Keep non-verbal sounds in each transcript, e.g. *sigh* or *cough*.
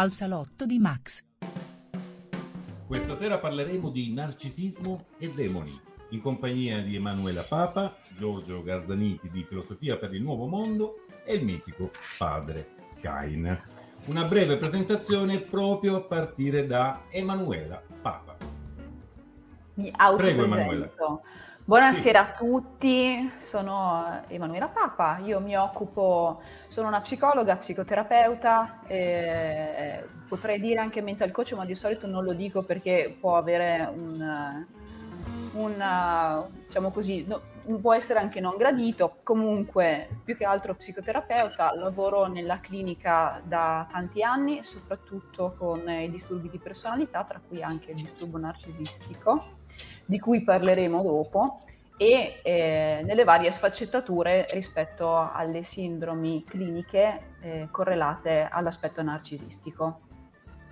al salotto di Max. Questa sera parleremo di narcisismo e demoni, in compagnia di Emanuela Papa, Giorgio Garzaniti di Filosofia per il Nuovo Mondo e il mitico padre Cain. Una breve presentazione proprio a partire da Emanuela Papa. Mi Prego Emanuela. Buonasera sì. a tutti, sono Emanuela Papa, io mi occupo, sono una psicologa, psicoterapeuta, eh, potrei dire anche mental coach, ma di solito non lo dico perché può avere un, un diciamo così, no, può essere anche non gradito, comunque più che altro psicoterapeuta, lavoro nella clinica da tanti anni, soprattutto con i disturbi di personalità, tra cui anche il disturbo narcisistico di cui parleremo dopo, e eh, nelle varie sfaccettature rispetto alle sindromi cliniche eh, correlate all'aspetto narcisistico.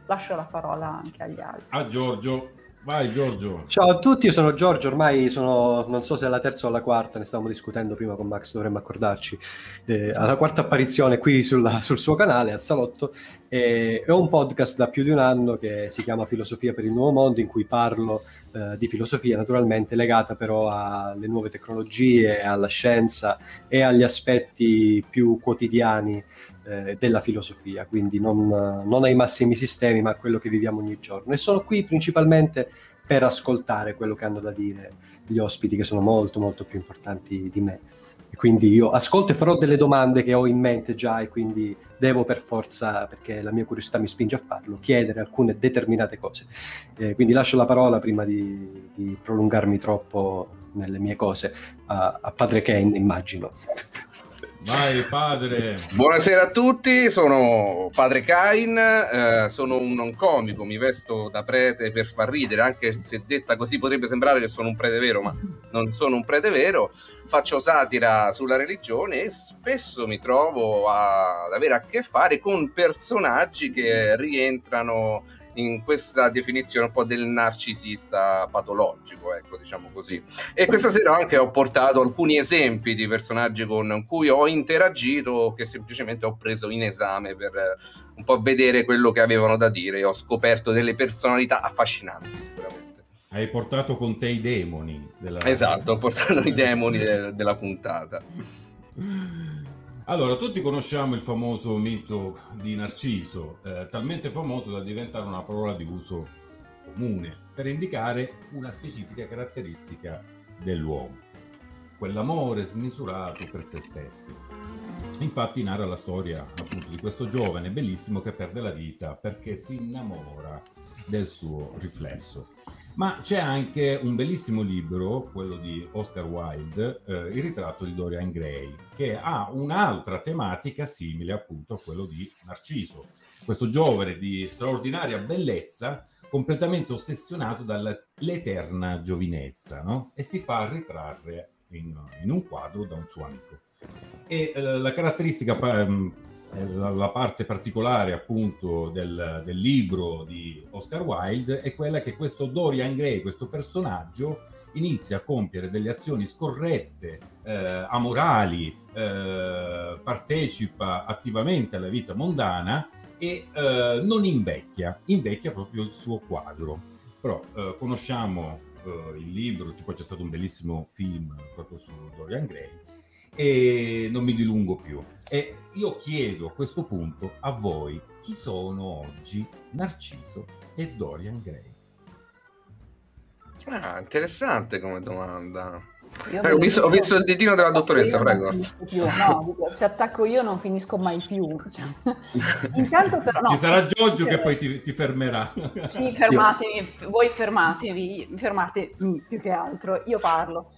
Lascio la parola anche agli altri. A Giorgio. Vai Giorgio. Ciao a tutti, io sono Giorgio, ormai sono, non so se è la terza o la quarta, ne stavamo discutendo prima con Max, dovremmo accordarci, eh, alla quarta apparizione qui sulla, sul suo canale, al Salotto, e ho un podcast da più di un anno che si chiama Filosofia per il Nuovo Mondo, in cui parlo eh, di filosofia, naturalmente legata però alle nuove tecnologie, alla scienza e agli aspetti più quotidiani eh, della filosofia, quindi non, non, ai massimi sistemi, ma a quello che viviamo ogni giorno. E sono qui principalmente per ascoltare quello che hanno da dire gli ospiti, che sono molto, molto più importanti di me. E quindi io ascolto e farò delle domande che ho in mente già e quindi devo per forza, perché la mia curiosità mi spinge a farlo, chiedere alcune determinate cose. Eh, quindi lascio la parola prima di, di, prolungarmi troppo nelle mie cose a, a padre Ken, immagino. Vai padre. Buonasera a tutti, sono padre Kain, eh, sono un non comico, mi vesto da prete per far ridere, anche se detta così potrebbe sembrare che sono un prete vero, ma non sono un prete vero. Faccio satira sulla religione e spesso mi trovo a, ad avere a che fare con personaggi che rientrano in questa definizione un po' del narcisista patologico, ecco, diciamo così. E questa sera anche ho portato alcuni esempi di personaggi con cui ho interagito che semplicemente ho preso in esame per un po' vedere quello che avevano da dire ho scoperto delle personalità affascinanti sicuramente. Hai portato con te i demoni. Della... Esatto, ho portato i demoni de- della puntata. *laughs* Allora, tutti conosciamo il famoso mito di Narciso, eh, talmente famoso da diventare una parola di uso comune per indicare una specifica caratteristica dell'uomo, quell'amore smisurato per se stessi. Infatti narra la storia appunto di questo giovane bellissimo che perde la vita perché si innamora del suo riflesso. Ma c'è anche un bellissimo libro, quello di Oscar Wilde, eh, Il ritratto di Dorian Gray, che ha un'altra tematica simile appunto a quello di Narciso. Questo giovane di straordinaria bellezza, completamente ossessionato dall'eterna giovinezza, no? E si fa ritrarre in, in, un quadro da un suo amico. E eh, la caratteristica ehm, la, la, parte particolare appunto del, del, libro di Oscar Wilde è quella che questo Dorian Gray, questo personaggio, inizia a compiere delle azioni scorrette, eh, amorali, eh, partecipa attivamente alla vita mondana e eh, non invecchia, invecchia proprio il suo quadro. Però eh, conosciamo eh, il libro, poi c'è stato un bellissimo film proprio su Dorian Gray e non mi dilungo più. E io chiedo a questo punto a voi chi sono oggi Narciso e Dorian Gray. Ah, interessante come domanda. Prego, ho, visto, ho, visto, il ditino della dottoressa, prego. No, *laughs* se attacco io non finisco mai più. Cioè, *laughs* intanto però, no, Ci sarà Giorgio che poi ti, ti, fermerà. Sì, fermatevi, voi fermatevi, fermatevi più che altro, io parlo.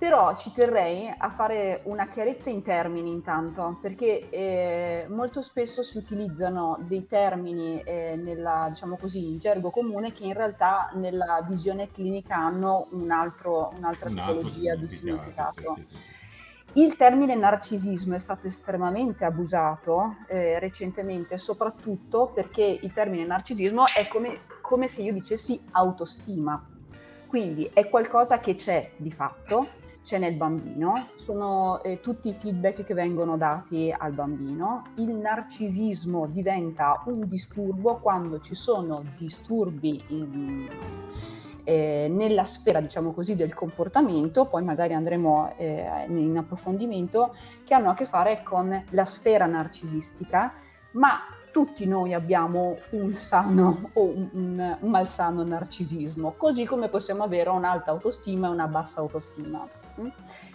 Però ci terrei a fare una chiarezza in termini intanto, perché eh, molto spesso si utilizzano dei termini eh, nella, diciamo così, in gergo comune che in realtà nella visione clinica hanno un altro, un'altra un tipologia di significato. Sì, sì, sì. Il termine narcisismo è stato estremamente abusato eh, recentemente, soprattutto perché il termine narcisismo è come, come se io dicessi autostima. Quindi è qualcosa che c'è di fatto, c'è nel bambino, sono eh, tutti i feedback che vengono dati al bambino. Il narcisismo diventa un disturbo quando ci sono disturbi in, eh, nella sfera, diciamo così, del comportamento, poi magari andremo eh, in approfondimento, che hanno a che fare con la sfera narcisistica, ma tutti noi abbiamo un sano o un, un, malsano narcisismo, così come possiamo avere un'alta autostima e una bassa autostima. Mm?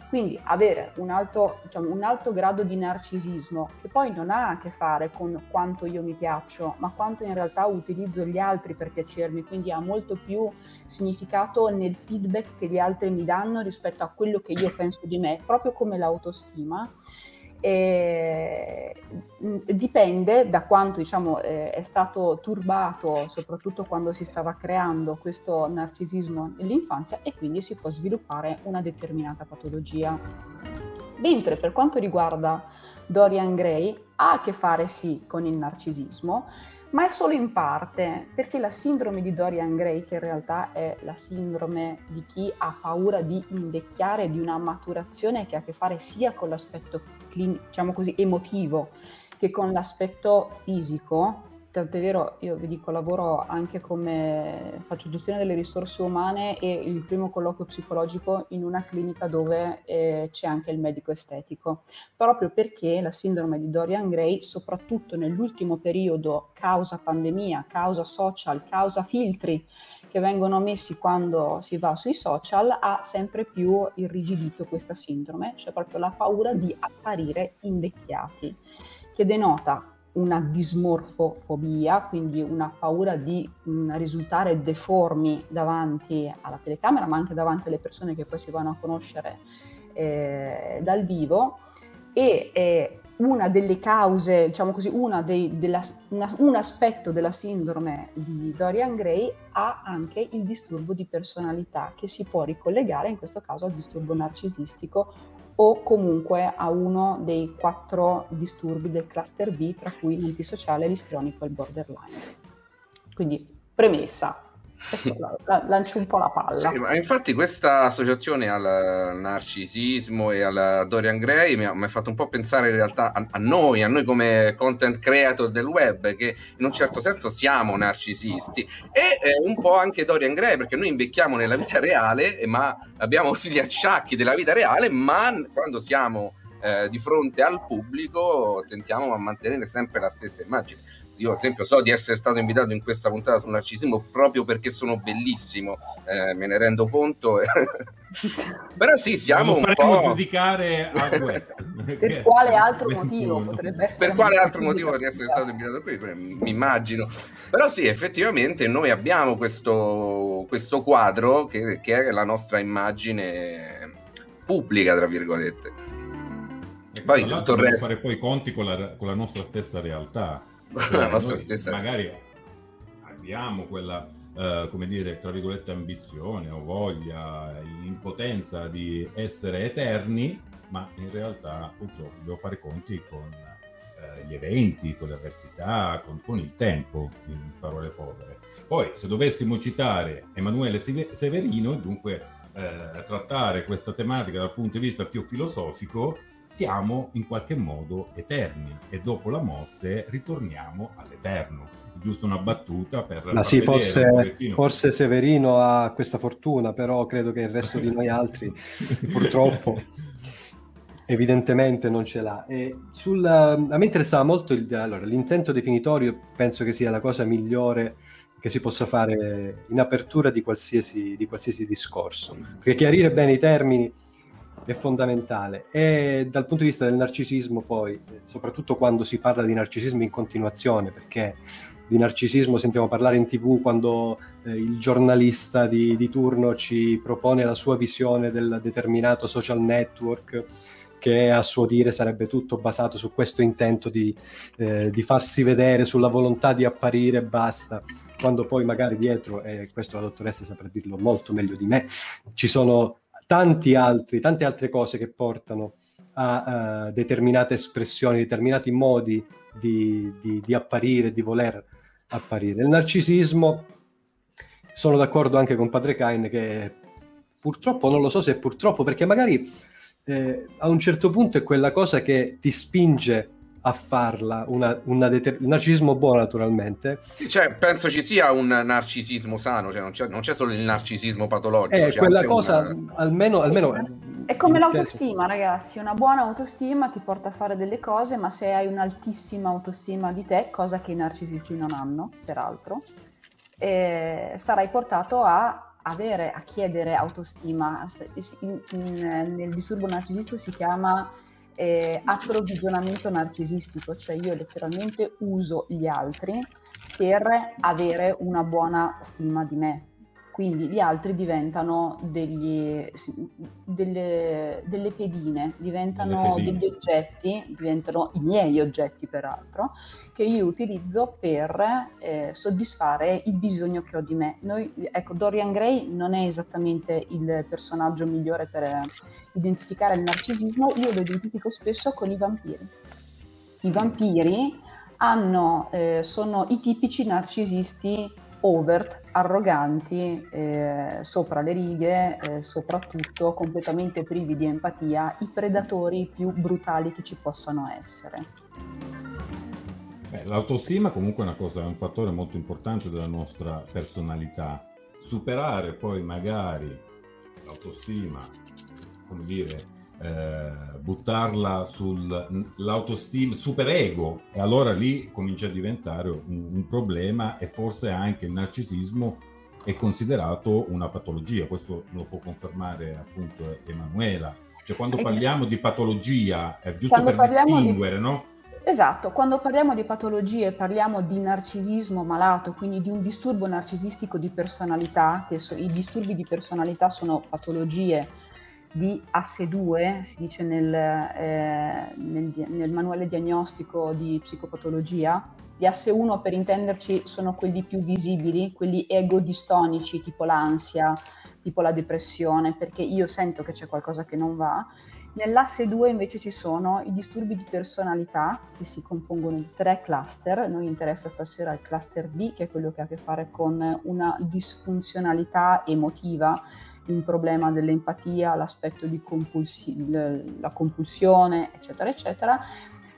Quindi avere un alto, diciamo, un alto, grado di narcisismo, che poi non ha a che fare con quanto io mi piaccio, ma quanto in realtà utilizzo gli altri per piacermi, quindi ha molto più significato nel feedback che gli altri mi danno rispetto a quello che io penso di me, proprio come l'autostima e dipende da quanto diciamo, eh, è stato turbato, soprattutto quando si stava creando questo narcisismo nell'infanzia e quindi si può sviluppare una determinata patologia. Mentre per quanto riguarda Dorian Gray ha a che fare sì con il narcisismo, ma è solo in parte, perché la sindrome di Dorian Gray, che in realtà è la sindrome di chi ha paura di invecchiare, di una maturazione che ha a che fare sia con l'aspetto diciamo così, emotivo che con l'aspetto fisico. Tant'è vero, io vi dico, lavoro anche come faccio gestione delle risorse umane e il primo colloquio psicologico in una clinica dove eh, c'è anche il medico estetico, proprio perché la sindrome di Dorian Gray, soprattutto nell'ultimo periodo, causa pandemia, causa social, causa filtri, che vengono messi quando si va sui social ha sempre più irrigidito questa sindrome, cioè proprio la paura di apparire invecchiati, che denota una dismorfofobia, quindi una paura di mh, mm, risultare deformi davanti alla telecamera, ma anche davanti alle persone che poi si vanno a conoscere eh, dal vivo. E eh, una delle cause, diciamo così, dei, della, una, un aspetto della sindrome di Dorian Gray ha anche il disturbo di personalità che si può ricollegare in questo caso al disturbo narcisistico o comunque a uno dei quattro disturbi del cluster B, tra cui l'antisociale, l'istrionico e il borderline. Quindi premessa, lancio un po' la palla. Sì, ma infatti questa associazione al narcisismo e al Dorian Gray mi ha, mi ha fatto un po' pensare in realtà a, a, noi, a noi come content creator del web, che in un certo senso siamo narcisisti e eh, un po' anche Dorian Gray, perché noi invecchiamo nella vita reale, ma abbiamo tutti gli acciacchi della vita reale, ma quando siamo eh, di fronte al pubblico tentiamo a mantenere sempre la stessa immagine io ad esempio so di essere stato invitato in questa puntata sul narcisismo proprio perché sono bellissimo, eh, me ne rendo conto. *laughs* Però sì, siamo un po'... giudicare a *laughs* questo. per quale altro motivo potrebbe essere? Per quale altro motivo di essere stato invitato qui, mi immagino. Però sì, effettivamente noi abbiamo questo, questo quadro che, che è la nostra immagine pubblica, tra virgolette. E poi tutto il resto... fare poi i conti con la, con la nostra stessa realtà cioè, la stessa... Magari abbiamo quella, uh, come dire, tra virgolette, ambizione o voglia, impotenza di essere eterni, ma in realtà purtroppo dobbiamo fare conti con uh, gli eventi, con le avversità, con, con, il tempo, in parole povere. Poi, se dovessimo citare Emanuele Severino, dunque uh, trattare questa tematica dal punto di vista più filosofico, siamo in qualche modo eterni e dopo la morte ritorniamo all'eterno. Giusto una battuta per... Ma sì, forse, forse, Severino ha questa fortuna, però credo che il resto di noi altri *laughs* purtroppo evidentemente non ce l'ha. E sul, a me interessava molto il, allora, l'intento definitorio, penso che sia la cosa migliore che si possa fare in apertura di qualsiasi, di qualsiasi discorso. Perché chiarire bene i termini è fondamentale. E dal punto di vista del narcisismo, poi, soprattutto quando si parla di narcisismo in continuazione, perché di narcisismo sentiamo parlare in tv quando eh, il giornalista di, di, turno ci propone la sua visione del determinato social network che a suo dire sarebbe tutto basato su questo intento di, eh, di farsi vedere, sulla volontà di apparire e basta quando poi magari dietro, e questo la dottoressa saprà dirlo molto meglio di me, ci sono tanti altri, tante altre cose che portano a uh, determinate espressioni, determinati modi di, di, di apparire, di voler apparire. Il narcisismo, sono d'accordo anche con Padre Cain che purtroppo non lo so se purtroppo, perché magari eh, a un certo punto è quella cosa che ti spinge a farla, una, una deter- un narcisismo buono naturalmente. Cioè, penso ci sia un narcisismo sano, cioè non, c'è, non c'è solo il narcisismo patologico. È quella cosa, una... almeno, almeno... È come l'autostima, ragazzi, una buona autostima ti porta a fare delle cose, ma se hai un'altissima autostima di te, cosa che i narcisisti non hanno, peraltro, eh, sarai portato a avere, a chiedere autostima. In, in, nel disturbo narcisistico si chiama eh, approvvigionamento narcisistico, cioè io letteralmente uso gli altri per avere una buona stima di me. Quindi gli altri diventano degli, delle, delle, pedine, diventano pedine. degli oggetti, diventano i miei oggetti peraltro, che io utilizzo per eh, soddisfare il bisogno che ho di me. Noi, ecco, Dorian Gray non è esattamente il personaggio migliore per identificare il narcisismo, io lo identifico spesso con i vampiri. I vampiri hanno, eh, sono i tipici narcisisti overt, arroganti, eh, sopra le righe, eh, soprattutto completamente privi di empatia, i predatori più brutali che ci possano essere. Beh, l'autostima comunque è cosa, è un fattore molto importante della nostra personalità. Superare poi magari l'autostima come dire, eh, buttarla sull'autostima, superego, e allora lì comincia a diventare un, un, problema e forse anche il narcisismo è considerato una patologia, questo lo può confermare appunto Emanuela. Cioè quando parliamo di patologia, è giusto quando per distinguere, di... no? Esatto, quando parliamo di patologie parliamo di narcisismo malato, quindi di un disturbo narcisistico di personalità, che so, i disturbi di personalità sono patologie di asse 2, si dice nel, eh, nel, nel, manuale diagnostico di psicopatologia. Gli asse 1 per intenderci sono quelli più visibili, quelli egodistonici, tipo l'ansia, tipo la depressione, perché io sento che c'è qualcosa che non va. Nell'asse 2 invece ci sono i disturbi di personalità che si compongono di tre cluster. Noi interessa stasera il cluster B, che è quello che ha a che fare con una disfunzionalità emotiva un problema dell'empatia, l'aspetto di compulsi- la compulsione, eccetera, eccetera,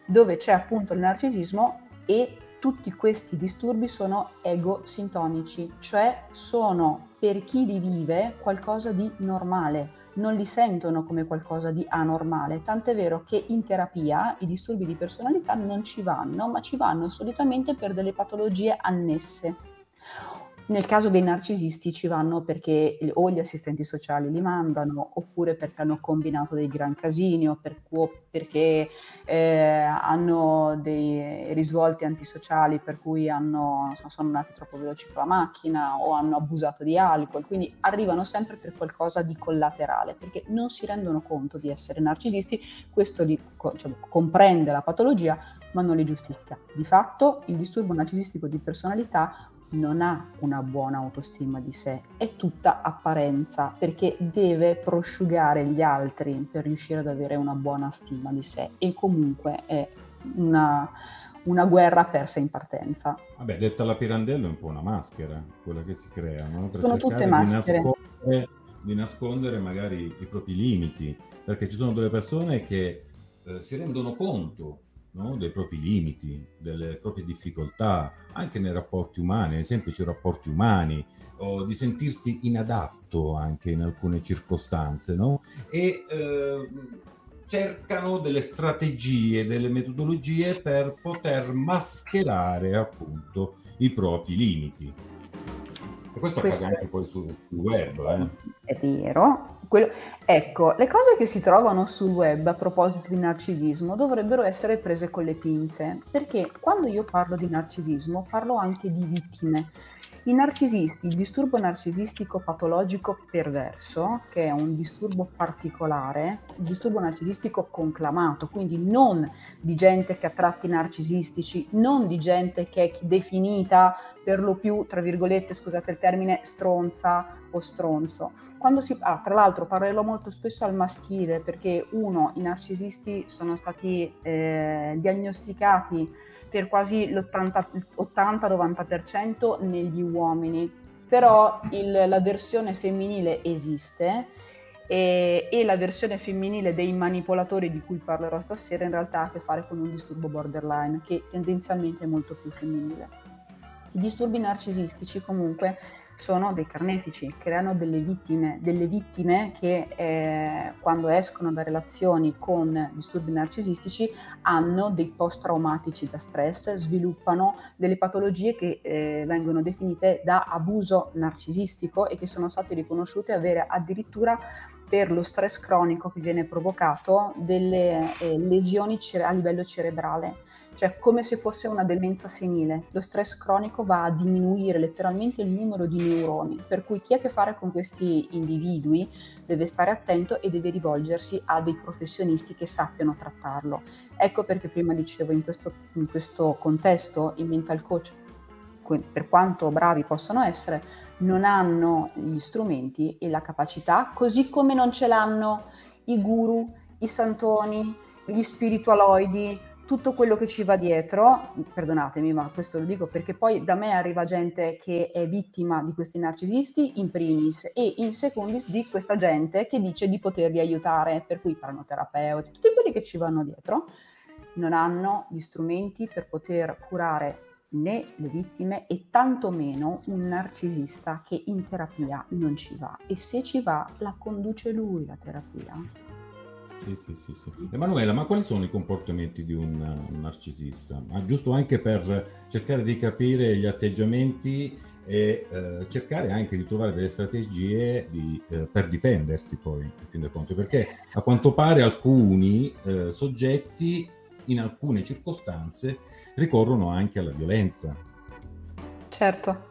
dove c'è appunto il narcisismo e tutti questi disturbi sono ego-sintonici, cioè sono per chi li vive qualcosa di normale, non li sentono come qualcosa di anormale, tant'è vero che in terapia i disturbi di personalità non ci vanno, ma ci vanno solitamente per delle patologie annesse nel caso dei narcisisti ci vanno perché o gli assistenti sociali li mandano, oppure perché hanno combinato dei gran casini, o, per, perché eh, hanno dei risvolti antisociali per cui hanno, sono andati troppo veloci con la macchina o hanno abusato di alcol, quindi arrivano sempre per qualcosa di collaterale, perché non si rendono conto di essere narcisisti, questo li, cioè, comprende la patologia ma non li giustifica. Di fatto il disturbo narcisistico di personalità non ha una buona autostima di sé, è tutta apparenza perché deve prosciugare gli altri per riuscire ad avere una buona stima di sé e comunque è una, una guerra persa in partenza. Vabbè, detta la Pirandello è un po' una maschera, quella che si crea, no? per sono tutte maschere. Di nascondere, di nascondere magari i propri limiti, perché ci sono delle persone che eh, si rendono conto no? dei propri limiti, delle proprie difficoltà, anche nei rapporti umani, nei semplici rapporti umani, o di sentirsi inadatto anche in alcune circostanze, no? e eh, cercano delle strategie, delle metodologie per poter mascherare appunto i propri limiti. E questo, questo accade anche poi sul, sul web. Eh? È vero. Quello... Ecco, le cose che si trovano sul web a proposito di narcisismo dovrebbero essere prese con le pinze, perché quando io parlo di narcisismo parlo anche di vittime i narcisisti, il disturbo narcisistico patologico perverso, che è un disturbo particolare, il disturbo narcisistico conclamato, quindi non di gente che ha tratti narcisistici, non di gente che è definita per lo più, tra virgolette, scusate il termine, stronza o stronzo. Quando si, ah, tra l'altro parlerò molto spesso al maschile perché uno, i narcisisti sono stati eh, diagnosticati per quasi l'80-90% negli uomini. però il, la versione femminile esiste e, e, la versione femminile dei manipolatori di cui parlerò stasera in realtà ha a che fare con un disturbo borderline che tendenzialmente è molto più femminile. I disturbi narcisistici comunque sono dei carnefici, creano delle vittime, delle vittime che eh, quando escono da relazioni con disturbi narcisistici hanno dei post-traumatici da stress, sviluppano delle patologie che eh, vengono definite da abuso narcisistico e che sono state riconosciute avere addirittura per lo stress cronico che viene provocato delle eh, lesioni a livello cerebrale cioè come se fosse una demenza senile. Lo stress cronico va a diminuire letteralmente il numero di neuroni, per cui chi ha a che fare con questi individui deve stare attento e deve rivolgersi a dei professionisti che sappiano trattarlo. Ecco perché prima dicevo in questo, in questo contesto i mental coach, per quanto bravi possono essere, non hanno gli strumenti e la capacità, così come non ce l'hanno i guru, i santoni, gli spiritualoidi, tutto quello che ci va dietro, perdonatemi, ma questo lo dico perché poi da me arriva gente che è vittima di questi narcisisti in primis e in secondis di questa gente che dice di poterli aiutare, per cui pranoterapeuti, tutti quelli che ci vanno dietro non hanno gli strumenti per poter curare né le vittime e tantomeno un narcisista che in terapia non ci va e se ci va la conduce lui la terapia. Sì, sì, sì, sì. Emanuela, ma quali sono i comportamenti di un, un narcisista? Ma giusto anche per cercare di capire gli atteggiamenti e eh, cercare anche di trovare delle strategie di, eh, per difendersi poi, in fin dei conti, perché a quanto pare alcuni eh, soggetti in alcune circostanze ricorrono anche alla violenza. Certo,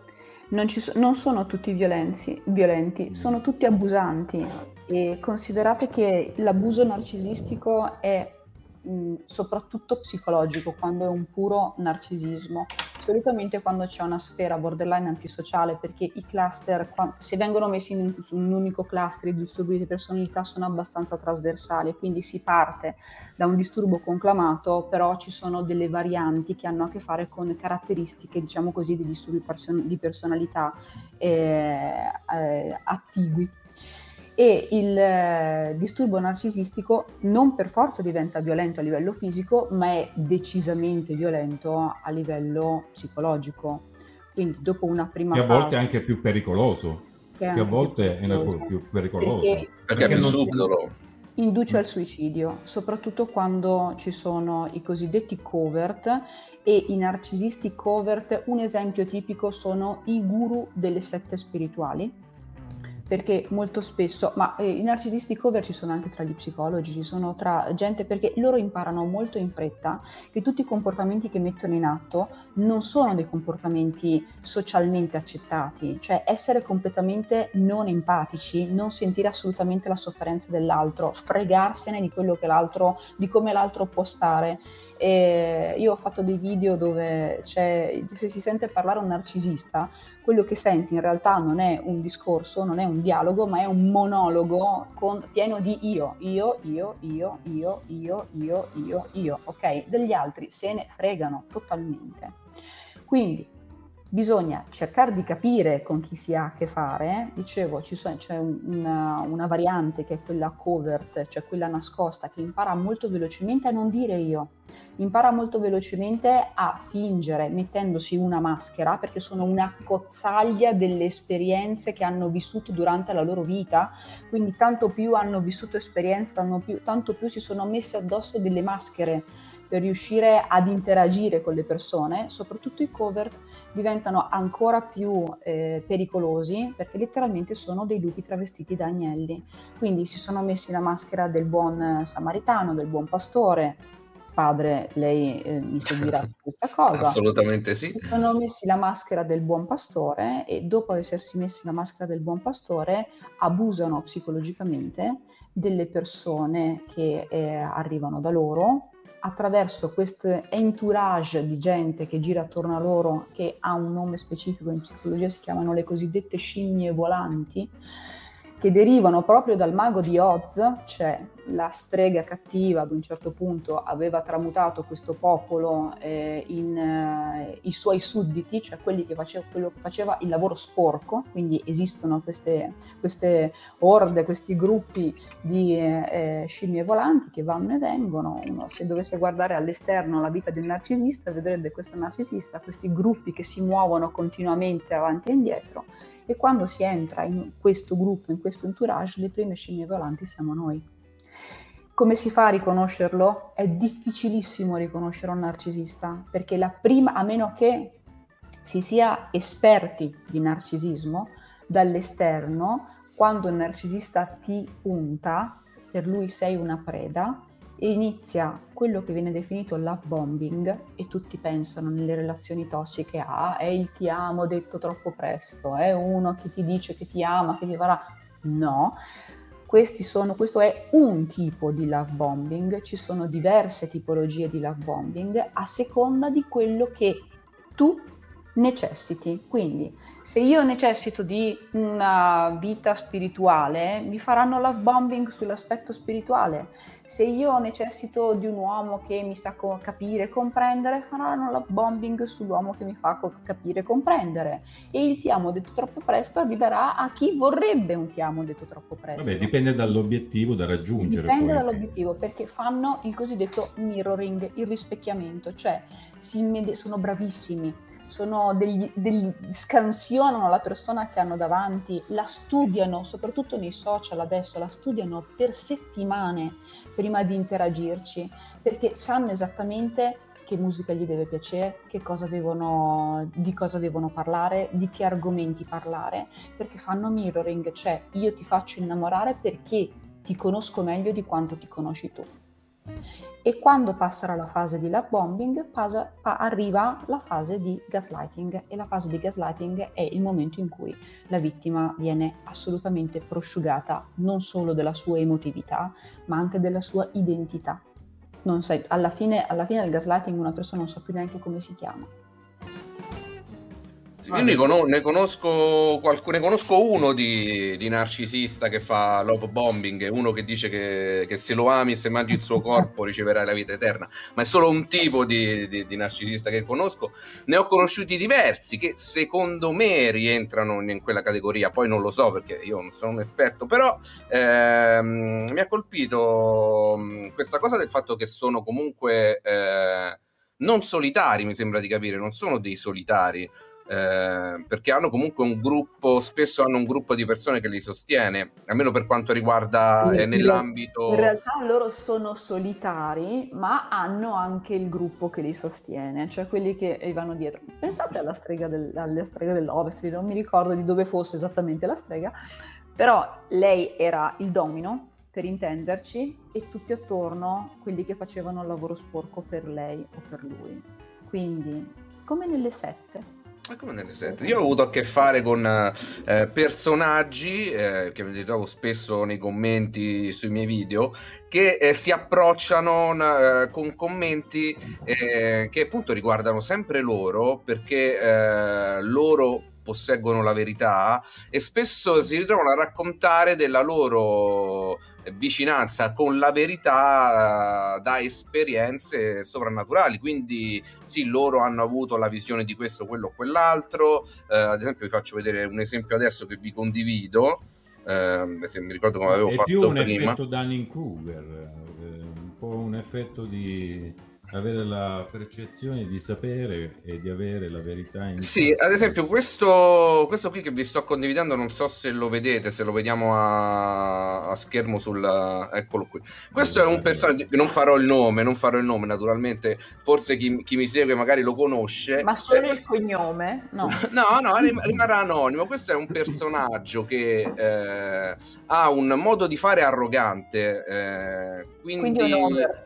non, so, non sono tutti violenzi, violenti, sono tutti abusanti e considerate che l'abuso narcisistico è mh, soprattutto psicologico, quando è un puro narcisismo. Solitamente quando c'è una sfera borderline antisociale, perché i cluster, se vengono messi in un unico cluster, i disturbi di personalità sono abbastanza trasversali, quindi si parte da un disturbo conclamato, però ci sono delle varianti che hanno a che fare con caratteristiche, diciamo così, di disturbi person- di personalità eh, eh, attigui e il eh, disturbo narcisistico non per forza diventa violento a livello fisico, ma è decisamente violento a livello psicologico. Quindi dopo una prima Che a volte è anche più pericoloso. Che, che a volte è più pericoloso. Perché, perché è più subdolo. Induce al suicidio, soprattutto quando ci sono i cosiddetti covert e i narcisisti covert. Un esempio tipico sono i guru delle sette spirituali perché molto spesso, ma eh, i narcisisti cover ci sono anche tra gli psicologi, ci sono tra gente perché loro imparano molto in fretta che tutti i comportamenti che mettono in atto non sono dei comportamenti socialmente accettati, cioè essere completamente non empatici, non sentire assolutamente la sofferenza dell'altro, fregarsene di quello che l'altro, di come l'altro può stare. E io ho fatto dei video dove c'è, se si sente parlare un narcisista, quello che senti in realtà non è un discorso, non è un dialogo, ma è un monologo con, pieno di io, io, io, io, io, io, io, io, io, ok? Degli altri se ne fregano totalmente. Quindi bisogna cercare di capire con chi si ha a che fare. Dicevo, sono, c'è una, una, variante che è quella covert, cioè quella nascosta, che impara molto velocemente a non dire io, impara molto velocemente a fingere mettendosi una maschera perché sono una cozzaglia delle esperienze che hanno vissuto durante la loro vita, quindi tanto più hanno vissuto esperienze, tanto più, tanto più si sono messi addosso delle maschere per riuscire ad interagire con le persone, soprattutto i cover diventano ancora più eh, pericolosi perché letteralmente sono dei lupi travestiti da agnelli. Quindi si sono messi la maschera del buon samaritano, del buon pastore. Padre, lei eh, mi seguirà su questa *laughs* cosa. Assolutamente sì. Si sono messi la maschera del buon pastore e dopo essersi messi la maschera del buon pastore abusano psicologicamente delle persone che eh, arrivano da loro attraverso questo entourage di gente che gira attorno a loro, che ha un nome specifico in psicologia, si chiamano le cosiddette scimmie volanti, che derivano proprio dal mago di Oz, cioè la strega cattiva ad un certo punto aveva tramutato questo popolo eh, in eh, i suoi sudditi, cioè quelli che faceva, quello che faceva il lavoro sporco, quindi esistono queste, queste orde, questi gruppi di eh, scimmie volanti che vanno e vengono. Uno, se dovesse guardare all'esterno la vita di un narcisista, vedrebbe questo narcisista, questi gruppi che si muovono continuamente avanti e indietro e quando si entra in questo gruppo, in questo entourage, le prime scimmie volanti siamo noi. Come si fa a riconoscerlo? È difficilissimo riconoscere un narcisista, perché la prima, a meno che si sia esperti di narcisismo, dall'esterno, quando un narcisista ti punta, per lui sei una preda, inizia quello che viene definito love bombing e tutti pensano nelle relazioni tossiche, ah, è il ti amo detto troppo presto, è uno che ti dice che ti ama, che ti farà... No, sono, questo è un tipo di love bombing, ci sono diverse tipologie di love bombing a seconda di quello che tu necessiti. Quindi se io necessito di una vita spirituale, mi faranno love bombing sull'aspetto spirituale se io necessito di un uomo che mi sa co- capire e comprendere, faranno la bombing sull'uomo che mi fa co- capire e comprendere. E il ti amo detto troppo presto arriverà a chi vorrebbe un ti amo detto troppo presto. Vabbè, dipende dall'obiettivo da raggiungere. Dipende dall'obiettivo, perché fanno il cosiddetto mirroring, il rispecchiamento, cioè immedi- sono bravissimi, sono degli, degli, scansionano la persona che hanno davanti, la studiano, soprattutto nei social adesso, la studiano per settimane prima di interagirci, perché sanno esattamente che musica gli deve piacere, cosa devono, di cosa devono parlare, di che argomenti parlare, perché fanno mirroring, cioè io ti faccio innamorare perché ti conosco meglio di quanto ti conosci tu e quando passerà la fase di love bombing pasa, pa, arriva la fase di gaslighting e la fase di gaslighting è il momento in cui la vittima viene assolutamente prosciugata non solo della sua emotività ma anche della sua identità. Sai, alla, fine, alla fine del gaslighting una persona non sa più neanche come si chiama io ne, con- ne, conosco qualc- ne conosco uno di, di, narcisista che fa love bombing, uno che dice che, che, se lo ami e se mangi il suo corpo *laughs* riceverai la vita eterna, ma è solo un tipo di, di, di, narcisista che conosco. Ne ho conosciuti diversi che secondo me rientrano in quella categoria, poi non lo so perché io non sono un esperto, però ehm, mi ha colpito mm, questa cosa del fatto che sono comunque... Eh, non solitari, mi sembra di capire, non sono dei solitari, eh, perché hanno comunque un gruppo, spesso hanno un gruppo di persone che li sostiene, almeno per quanto riguarda eh, nell'ambito... In realtà loro sono solitari, ma hanno anche il gruppo che li sostiene, cioè quelli che vanno dietro. Pensate alla strega, del, alla strega dell'Ovest, non mi ricordo di dove fosse esattamente la strega, però lei era il domino, per intenderci, e tutti attorno quelli che facevano il lavoro sporco per lei o per lui. Quindi, come nelle sette, come nelle sette. Io ho avuto a che fare con eh, personaggi eh, che mi ritrovo spesso nei commenti sui miei video che eh, si approcciano eh, con commenti eh, che appunto riguardano sempre loro perché eh, loro posseggono la verità e spesso si ritrovano a raccontare della loro vicinanza con la verità da esperienze sovrannaturali. Quindi sì, loro hanno avuto la visione di questo, quello o quell'altro. Eh, ad esempio vi faccio vedere un esempio adesso che vi condivido. Eh, se mi ricordo come avevo È fatto più un prima. effetto Dunning-Kruger, eh, un po' un effetto di avere la percezione di sapere e di avere la verità in Sì, ad esempio questo, questo qui che vi sto condividendo, non so se lo vedete, se lo vediamo a, a schermo sul... eccolo qui. Questo è un personaggio, non farò il nome, non farò il nome naturalmente, forse chi, chi mi segue magari lo conosce. Ma solo eh, il cognome? No, *laughs* no, no rim- rimarrà anonimo. Questo è un personaggio che eh, ha un modo di fare arrogante, eh, quindi... quindi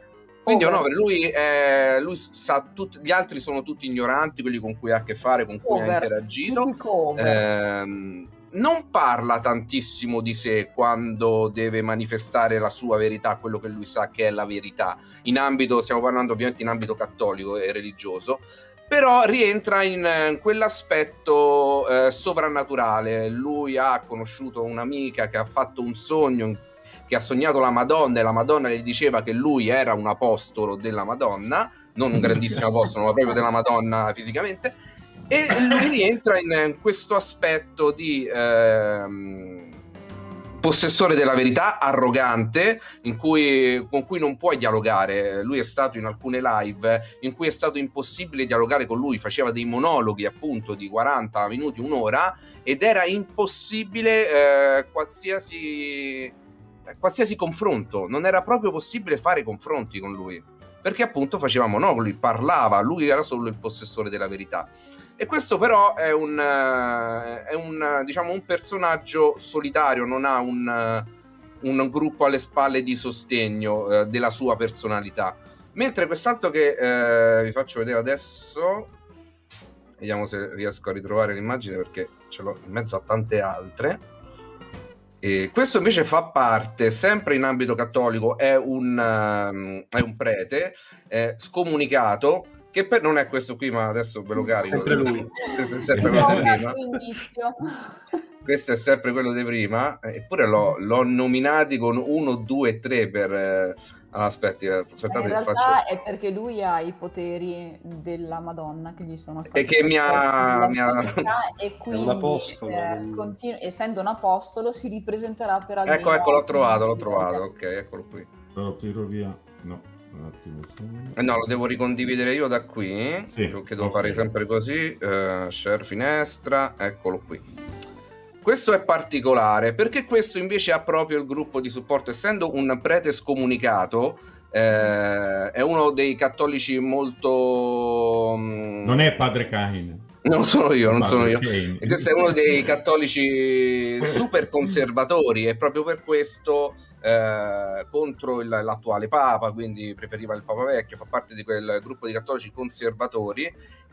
quindi oh, no, lui, è, lui sa, tut, gli altri sono tutti ignoranti, quelli con cui ha a che fare, con cui over. ha interagito. Eh, non parla tantissimo di sé quando deve manifestare la sua verità, quello che lui sa che è la verità. In ambito, stiamo parlando ovviamente in ambito cattolico e religioso, però rientra in, in quell'aspetto eh, sovrannaturale. Lui ha conosciuto un'amica che ha fatto un sogno che ha sognato la Madonna e la Madonna gli diceva che lui era un apostolo della Madonna, non un grandissimo *laughs* apostolo, ma proprio della Madonna fisicamente. E lui rientra in, questo aspetto di ehm, possessore della verità, arrogante, cui, con cui non puoi dialogare. Lui è stato in alcune live in cui è stato impossibile dialogare con lui, faceva dei monologhi appunto di 40 minuti, un'ora, ed era impossibile eh, qualsiasi, qualsiasi confronto, non era proprio possibile fare confronti con lui, perché appunto faceva monologhi, parlava, lui era solo il possessore della verità. E questo però è un, uh, è un, diciamo, un personaggio solitario, non ha un, uh, un, gruppo alle spalle di sostegno uh, della sua personalità. Mentre quest'altro che vi faccio vedere adesso, vediamo se riesco a ritrovare l'immagine perché ce l'ho in mezzo a tante altre. E questo invece fa parte, sempre in ambito cattolico, è un, è un prete scomunicato che per, non è questo qui, ma adesso ve lo carico. Sempre lui. Questo è sempre quello di prima. questo è sempre quello di prima. Eppure l'ho, l'ho nominati con 1, 2, 3 per... Eh, aspetti, eh, aspettate in realtà faccio... è perché lui ha i poteri della Madonna che gli sono stati e che mi ha, mi ha... e *laughs* quindi un apostolo, eh, continu- essendo un apostolo si ripresenterà per almeno ecco ecco l'ho trovato l'ho trovato ok eccolo qui lo tiro via no eh no, lo devo ricondividere io da qui. Sì, che devo okay. fare sempre così. Uh, share finestra, eccolo qui. Questo è particolare perché questo invece ha proprio il gruppo di supporto, essendo un prete scomunicato. Eh, è uno dei cattolici molto. Mm, non è padre Cain. Non sono io, non sono io. E questo è uno dei cattolici super conservatori e proprio per questo eh, contro il, l'attuale Papa, quindi preferiva il Papa vecchio, fa parte di quel gruppo di cattolici conservatori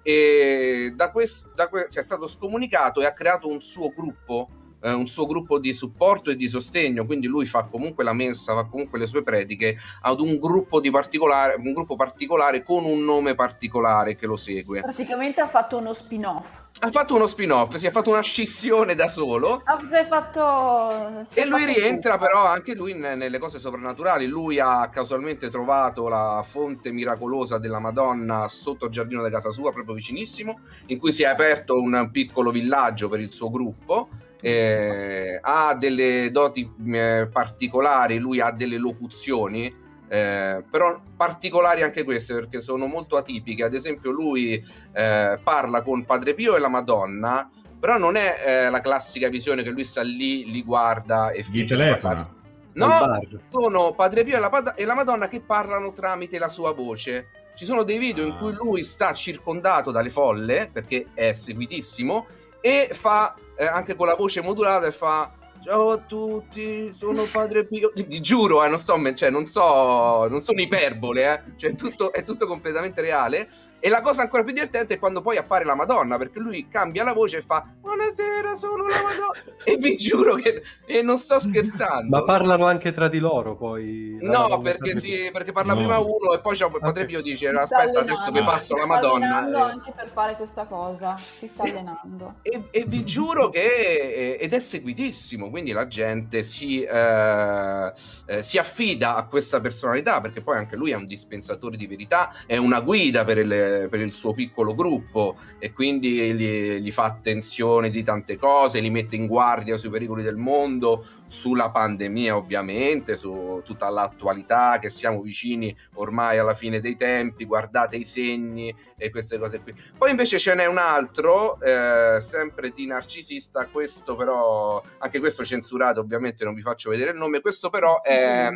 e da questo da que- è stato scomunicato e ha creato un suo gruppo eh, un suo gruppo di supporto e di sostegno, quindi lui fa comunque la messa, fa comunque le sue prediche ad un gruppo, particolare, un gruppo particolare con un nome particolare che lo segue. Praticamente ha fatto uno spin-off. Ha fatto uno spin-off, si è fatto una scissione da solo. Ha fatto... e lui rientra tutto. però anche lui nelle cose soprannaturali. Lui ha casualmente trovato la fonte miracolosa della Madonna sotto il giardino di casa sua, proprio vicinissimo, in cui si è aperto un piccolo villaggio per il suo gruppo eh, ha delle doti eh, particolari, lui ha delle locuzioni, eh, però particolari anche queste perché sono molto atipiche. Ad esempio, lui eh, parla con Padre Pio e la Madonna, però non è eh, la classica visione che lui sta lì, li guarda e gli telefona. No, sono Padre Pio e la, e la Madonna che parlano tramite la sua voce. Ci sono dei video in cui ah. lui sta circondato dalle folle, perché è seguitissimo, e fa eh, anche con la voce modulata e fa ciao a tutti, sono Padre Pio. *laughs* Ti giuro, eh, non, so, cioè, non, so, non sono iperbole, eh. cioè, tutto, è tutto completamente reale. E la cosa ancora più divertente è quando poi appare la Madonna, perché lui cambia la voce e fa Buonasera, sono la Madonna. e vi giuro che e non sto scherzando. Ma parlano anche tra di loro poi. No, perché, sì, perché parla no. prima uno e poi c'è Padre Pio dice aspetta adesso che passo la Madonna. Si sta anche per fare questa cosa, si sta allenando. E, e vi giuro che ed è seguitissimo, quindi la gente si, eh, eh, si affida a questa personalità, perché poi anche lui è un dispensatore di verità, è una guida per le per il suo piccolo gruppo e quindi gli, gli, fa attenzione di tante cose, li mette in guardia sui pericoli del mondo, sulla pandemia ovviamente, su tutta l'attualità, che siamo vicini ormai alla fine dei tempi, guardate i segni e queste cose qui. Poi invece ce n'è un altro, eh, sempre di narcisista, questo però, anche questo censurato ovviamente, non vi faccio vedere il nome, questo però è...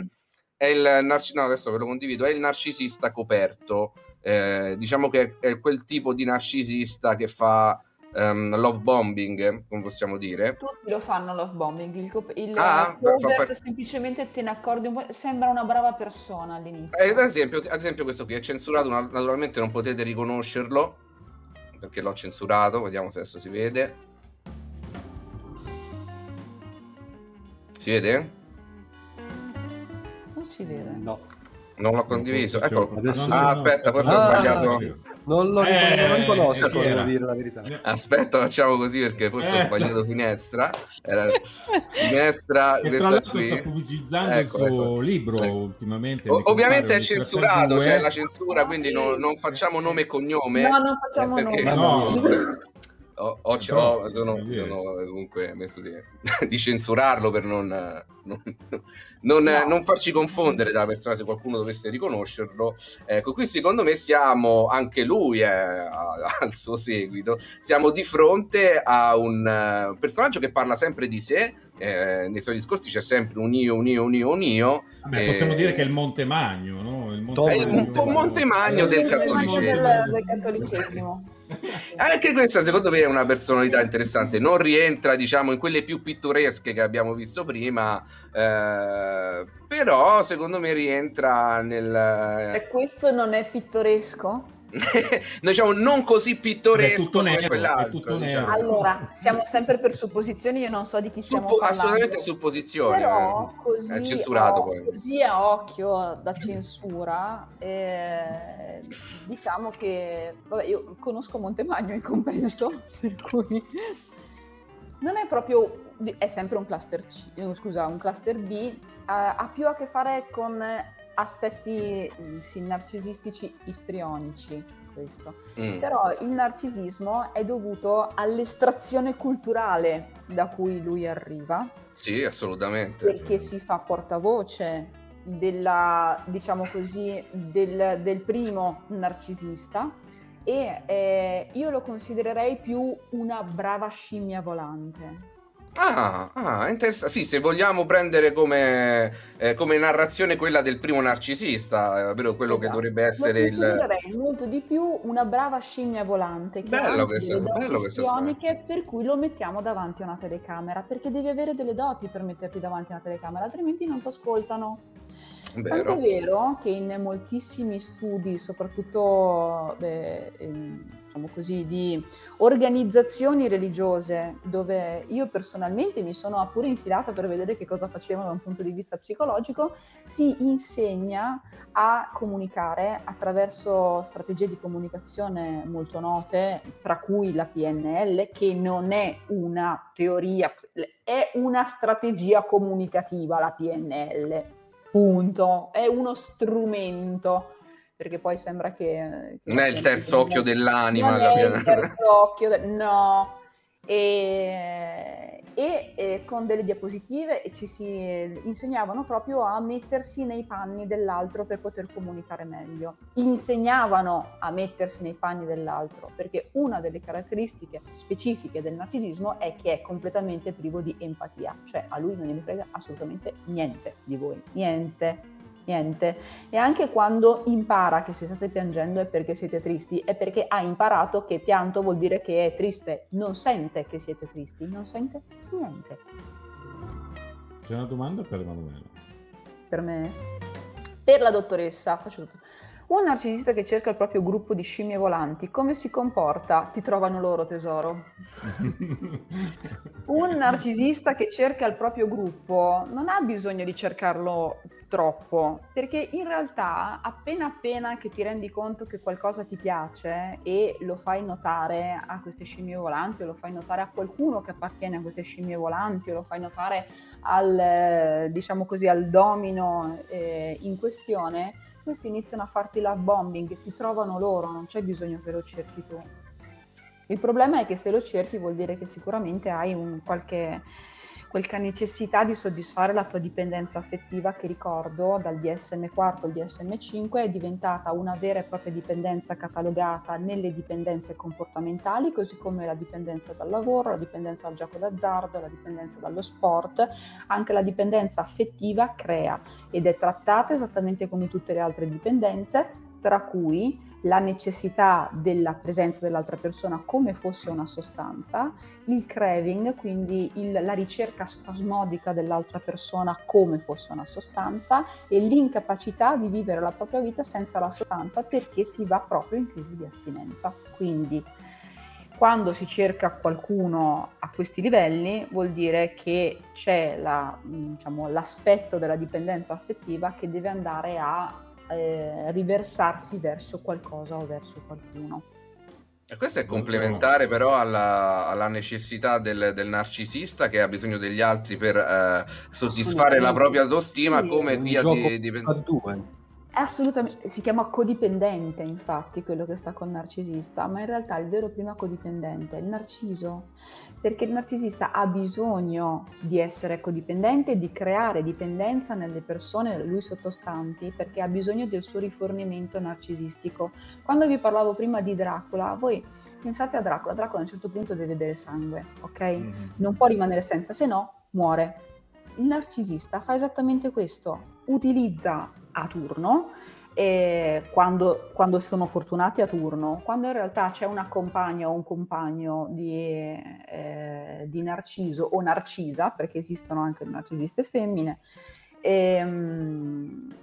È il narcisista, no, adesso ve lo condivido, è il narcisista coperto eh, diciamo che è quel tipo di narcisista che fa um, love bombing, come possiamo dire. Tutti lo fanno love bombing, il, cop- il ah, cover per... semplicemente te ne accorgi un po', sembra una brava persona all'inizio. Eh, ad, esempio, ad esempio questo qui è censurato, naturalmente non potete riconoscerlo, perché l'ho censurato, vediamo se adesso si vede. Si vede? Non si vede. No. Non l'ho condiviso. Ecco. Adesso ah, aspetta, forse ah, ho sbagliato. Sì. Non lo, eh, non riconosco, eh, devo dire la verità. Aspetta, facciamo così perché forse eh. ho sbagliato finestra. Era finestra. E tra l'altro qui. sta pubblicizzando ecco, il suo ecco. libro ecco. ultimamente. O- ovviamente è censurato, c'è cioè la censura, quindi non, non, facciamo nome e cognome. No, non facciamo nome. No. Ho, ho, ho, sono, sono, comunque messo di, *laughs* di, censurarlo per non, non, non, no. non, farci confondere dalla persona se qualcuno dovesse riconoscerlo. Ecco, qui secondo me siamo, anche lui è al *laughs* suo seguito, siamo di fronte a un personaggio che parla sempre di sé, eh, nei suoi discorsi c'è sempre un io, un io, un io, un io. Vabbè, possiamo dire che è il Montemagno, no? Il Montemagno, è un po' Montemagno del, del cattolicesimo. Del, del cattolicesimo. *laughs* Anche questa secondo me è una personalità interessante, non rientra diciamo in quelle più pittoresche che abbiamo visto prima, eh, però secondo me rientra nel... E questo non è pittoresco? Diciamo non così pittoresco tutto nero, quell'altro. Tutto diciamo. Allora, siamo sempre per supposizioni, io non so di chi stiamo Suppo- parlando. Assolutamente supposizioni. Però eh. così, è censurato poi. così a occhio da censura, eh, diciamo che vabbè, io conosco Montemagno in compenso, *laughs* per cui non è proprio è sempre un cluster C, eh, scusa, un cluster B, eh, ha più a che fare con aspetti mm, sì, narcisistici istrionici questo. Mm. Però il narcisismo è dovuto all'estrazione culturale da cui lui arriva. Sì, assolutamente. Perché si fa portavoce della, diciamo così, del, del primo narcisista e eh, io lo considererei più una brava scimmia volante. Ah, ah interessante. Sì, se vogliamo prendere come, eh, come, narrazione quella del primo narcisista, ovvero quello esatto. che dovrebbe essere il. molto di più una brava scimmia volante che bello questo, doti istioniche per cui lo mettiamo davanti a una telecamera, perché devi avere delle doti per metterti davanti a una telecamera, altrimenti non ti ascoltano. Vero. Tanto è vero che in moltissimi studi, soprattutto beh, diciamo così, di organizzazioni religiose, dove io personalmente mi sono pure infilata per vedere che cosa facevano da un punto di vista psicologico, si insegna a comunicare attraverso strategie di comunicazione molto note, tra cui la PNL, che non è una teoria, è una strategia comunicativa la PNL punto, è uno strumento perché poi sembra che... che non è il terzo occhio dell'anima. Non è il terzo occhio, de- no. E, e, e, con delle diapositive ci si insegnavano proprio a mettersi nei panni dell'altro per poter comunicare meglio. Insegnavano a mettersi nei panni dell'altro perché una delle caratteristiche specifiche del narcisismo è che è completamente privo di empatia, cioè a lui non gliene frega assolutamente niente di voi, niente niente. E anche quando impara che se state piangendo è perché siete tristi, è perché ha imparato che pianto vuol dire che è triste, non sente che siete tristi, non sente niente. C'è una domanda per Emanuele? Per me? Per la dottoressa, faccio tutto. Un narcisista che cerca il proprio gruppo di scimmie volanti, come si comporta? Ti trovano loro, tesoro. *laughs* Un narcisista che cerca il proprio gruppo non ha bisogno di cercarlo troppo, perché in realtà appena appena che ti rendi conto che qualcosa ti piace e lo fai notare a queste scimmie volanti o lo fai notare a qualcuno che appartiene a queste scimmie volanti o lo fai notare al, diciamo così, al domino eh, in questione, questi iniziano a farti love bombing, ti trovano loro, non c'è bisogno che lo cerchi tu. Il problema è che se lo cerchi vuol dire che sicuramente hai un qualche quella necessità di soddisfare la tua dipendenza affettiva che ricordo dal DSM4 al DSM5 è diventata una vera e propria dipendenza catalogata nelle dipendenze comportamentali, così come la dipendenza dal lavoro, la dipendenza dal gioco d'azzardo, la dipendenza dallo sport, anche la dipendenza affettiva crea ed è trattata esattamente come tutte le altre dipendenze, tra cui la necessità della presenza dell'altra persona come fosse una sostanza, il craving, quindi il, la ricerca spasmodica dell'altra persona come fosse una sostanza e l'incapacità di vivere la propria vita senza la sostanza perché si va proprio in crisi di astinenza. Quindi quando si cerca qualcuno a questi livelli vuol dire che c'è la, diciamo, l'aspetto della dipendenza affettiva che deve andare a eh, riversarsi verso qualcosa o verso qualcuno. E questo è complementare però alla, alla necessità del, del, narcisista che ha bisogno degli altri per eh, soddisfare la propria autostima sì, come via di, di... A due. Assolutamente, si chiama codipendente infatti quello che sta col narcisista, ma in realtà il vero prima codipendente è il narciso, perché il narcisista ha bisogno di essere codipendente di creare dipendenza nelle persone lui sottostanti, perché ha bisogno del suo rifornimento narcisistico. Quando vi parlavo prima di Dracula, voi pensate a Dracula, Dracula a un certo punto deve bere sangue, ok? Mm-hmm. Non può rimanere senza, se no muore. Il narcisista fa esattamente questo, utilizza a turno, quando, quando, sono fortunati a turno, quando in realtà c'è una compagna o un compagno di, eh, di Narciso o Narcisa, perché esistono anche narcisiste femmine, ehm,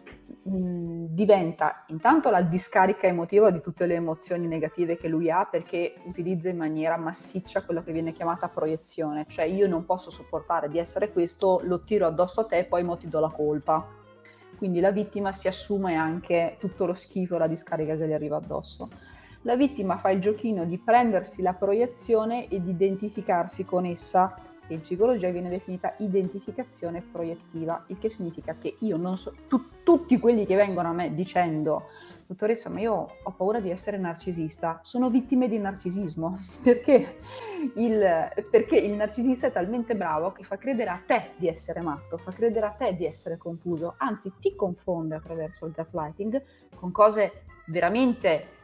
diventa intanto la discarica emotiva di tutte le emozioni negative che lui ha perché utilizza in maniera massiccia quello che viene chiamata proiezione, cioè io non posso sopportare di essere questo, lo tiro addosso a te e poi mo ti do la colpa quindi la vittima si assume anche tutto lo schifo e la discarica che gli arriva addosso. La vittima fa il giochino di prendersi la proiezione e di identificarsi con essa, che in psicologia viene definita identificazione proiettiva, il che significa che io non so, tu, tutti quelli che vengono a me dicendo dottoressa, ma io ho paura di essere narcisista, sono vittime di narcisismo, *laughs* perché il, perché il narcisista è talmente bravo che fa credere a te di essere matto, fa credere a te di essere confuso, anzi ti confonde attraverso il gaslighting con cose veramente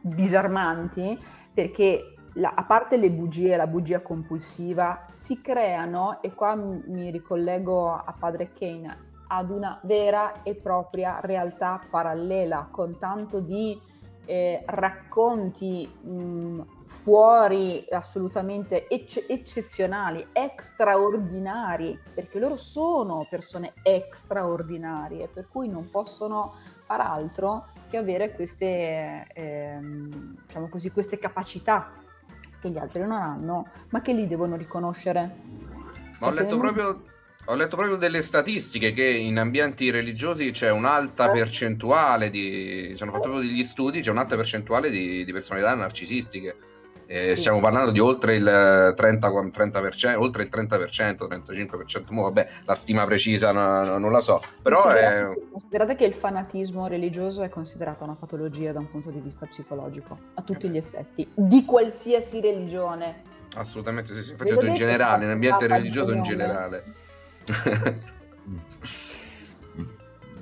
disarmanti, perché la, a parte le bugie, la bugia compulsiva, si creano, e qua mi ricollego a padre Kane, ad una vera e propria realtà parallela con tanto di eh, racconti mh, fuori assolutamente ecce- eccezionali, straordinari, perché loro sono persone straordinarie, per cui non possono far altro che avere queste, eh, diciamo così, queste capacità che gli altri non hanno, ma che li devono riconoscere. Ma ho letto proprio ho letto proprio delle statistiche che in ambienti religiosi c'è un'alta eh. percentuale di. Ci hanno fatto proprio degli studi, c'è un'alta percentuale di, di personalità narcisistiche. Eh, sì. Stiamo parlando di oltre il 30, 30%, oltre il 30%, 35%. Mo, vabbè, la stima precisa no, non la so, però considerate, è... considerate che il fanatismo religioso è considerato una patologia da un punto di vista psicologico, a tutti gli effetti, di qualsiasi religione. Assolutamente sì, sì. infatti in generale, in ambiente religioso in generale.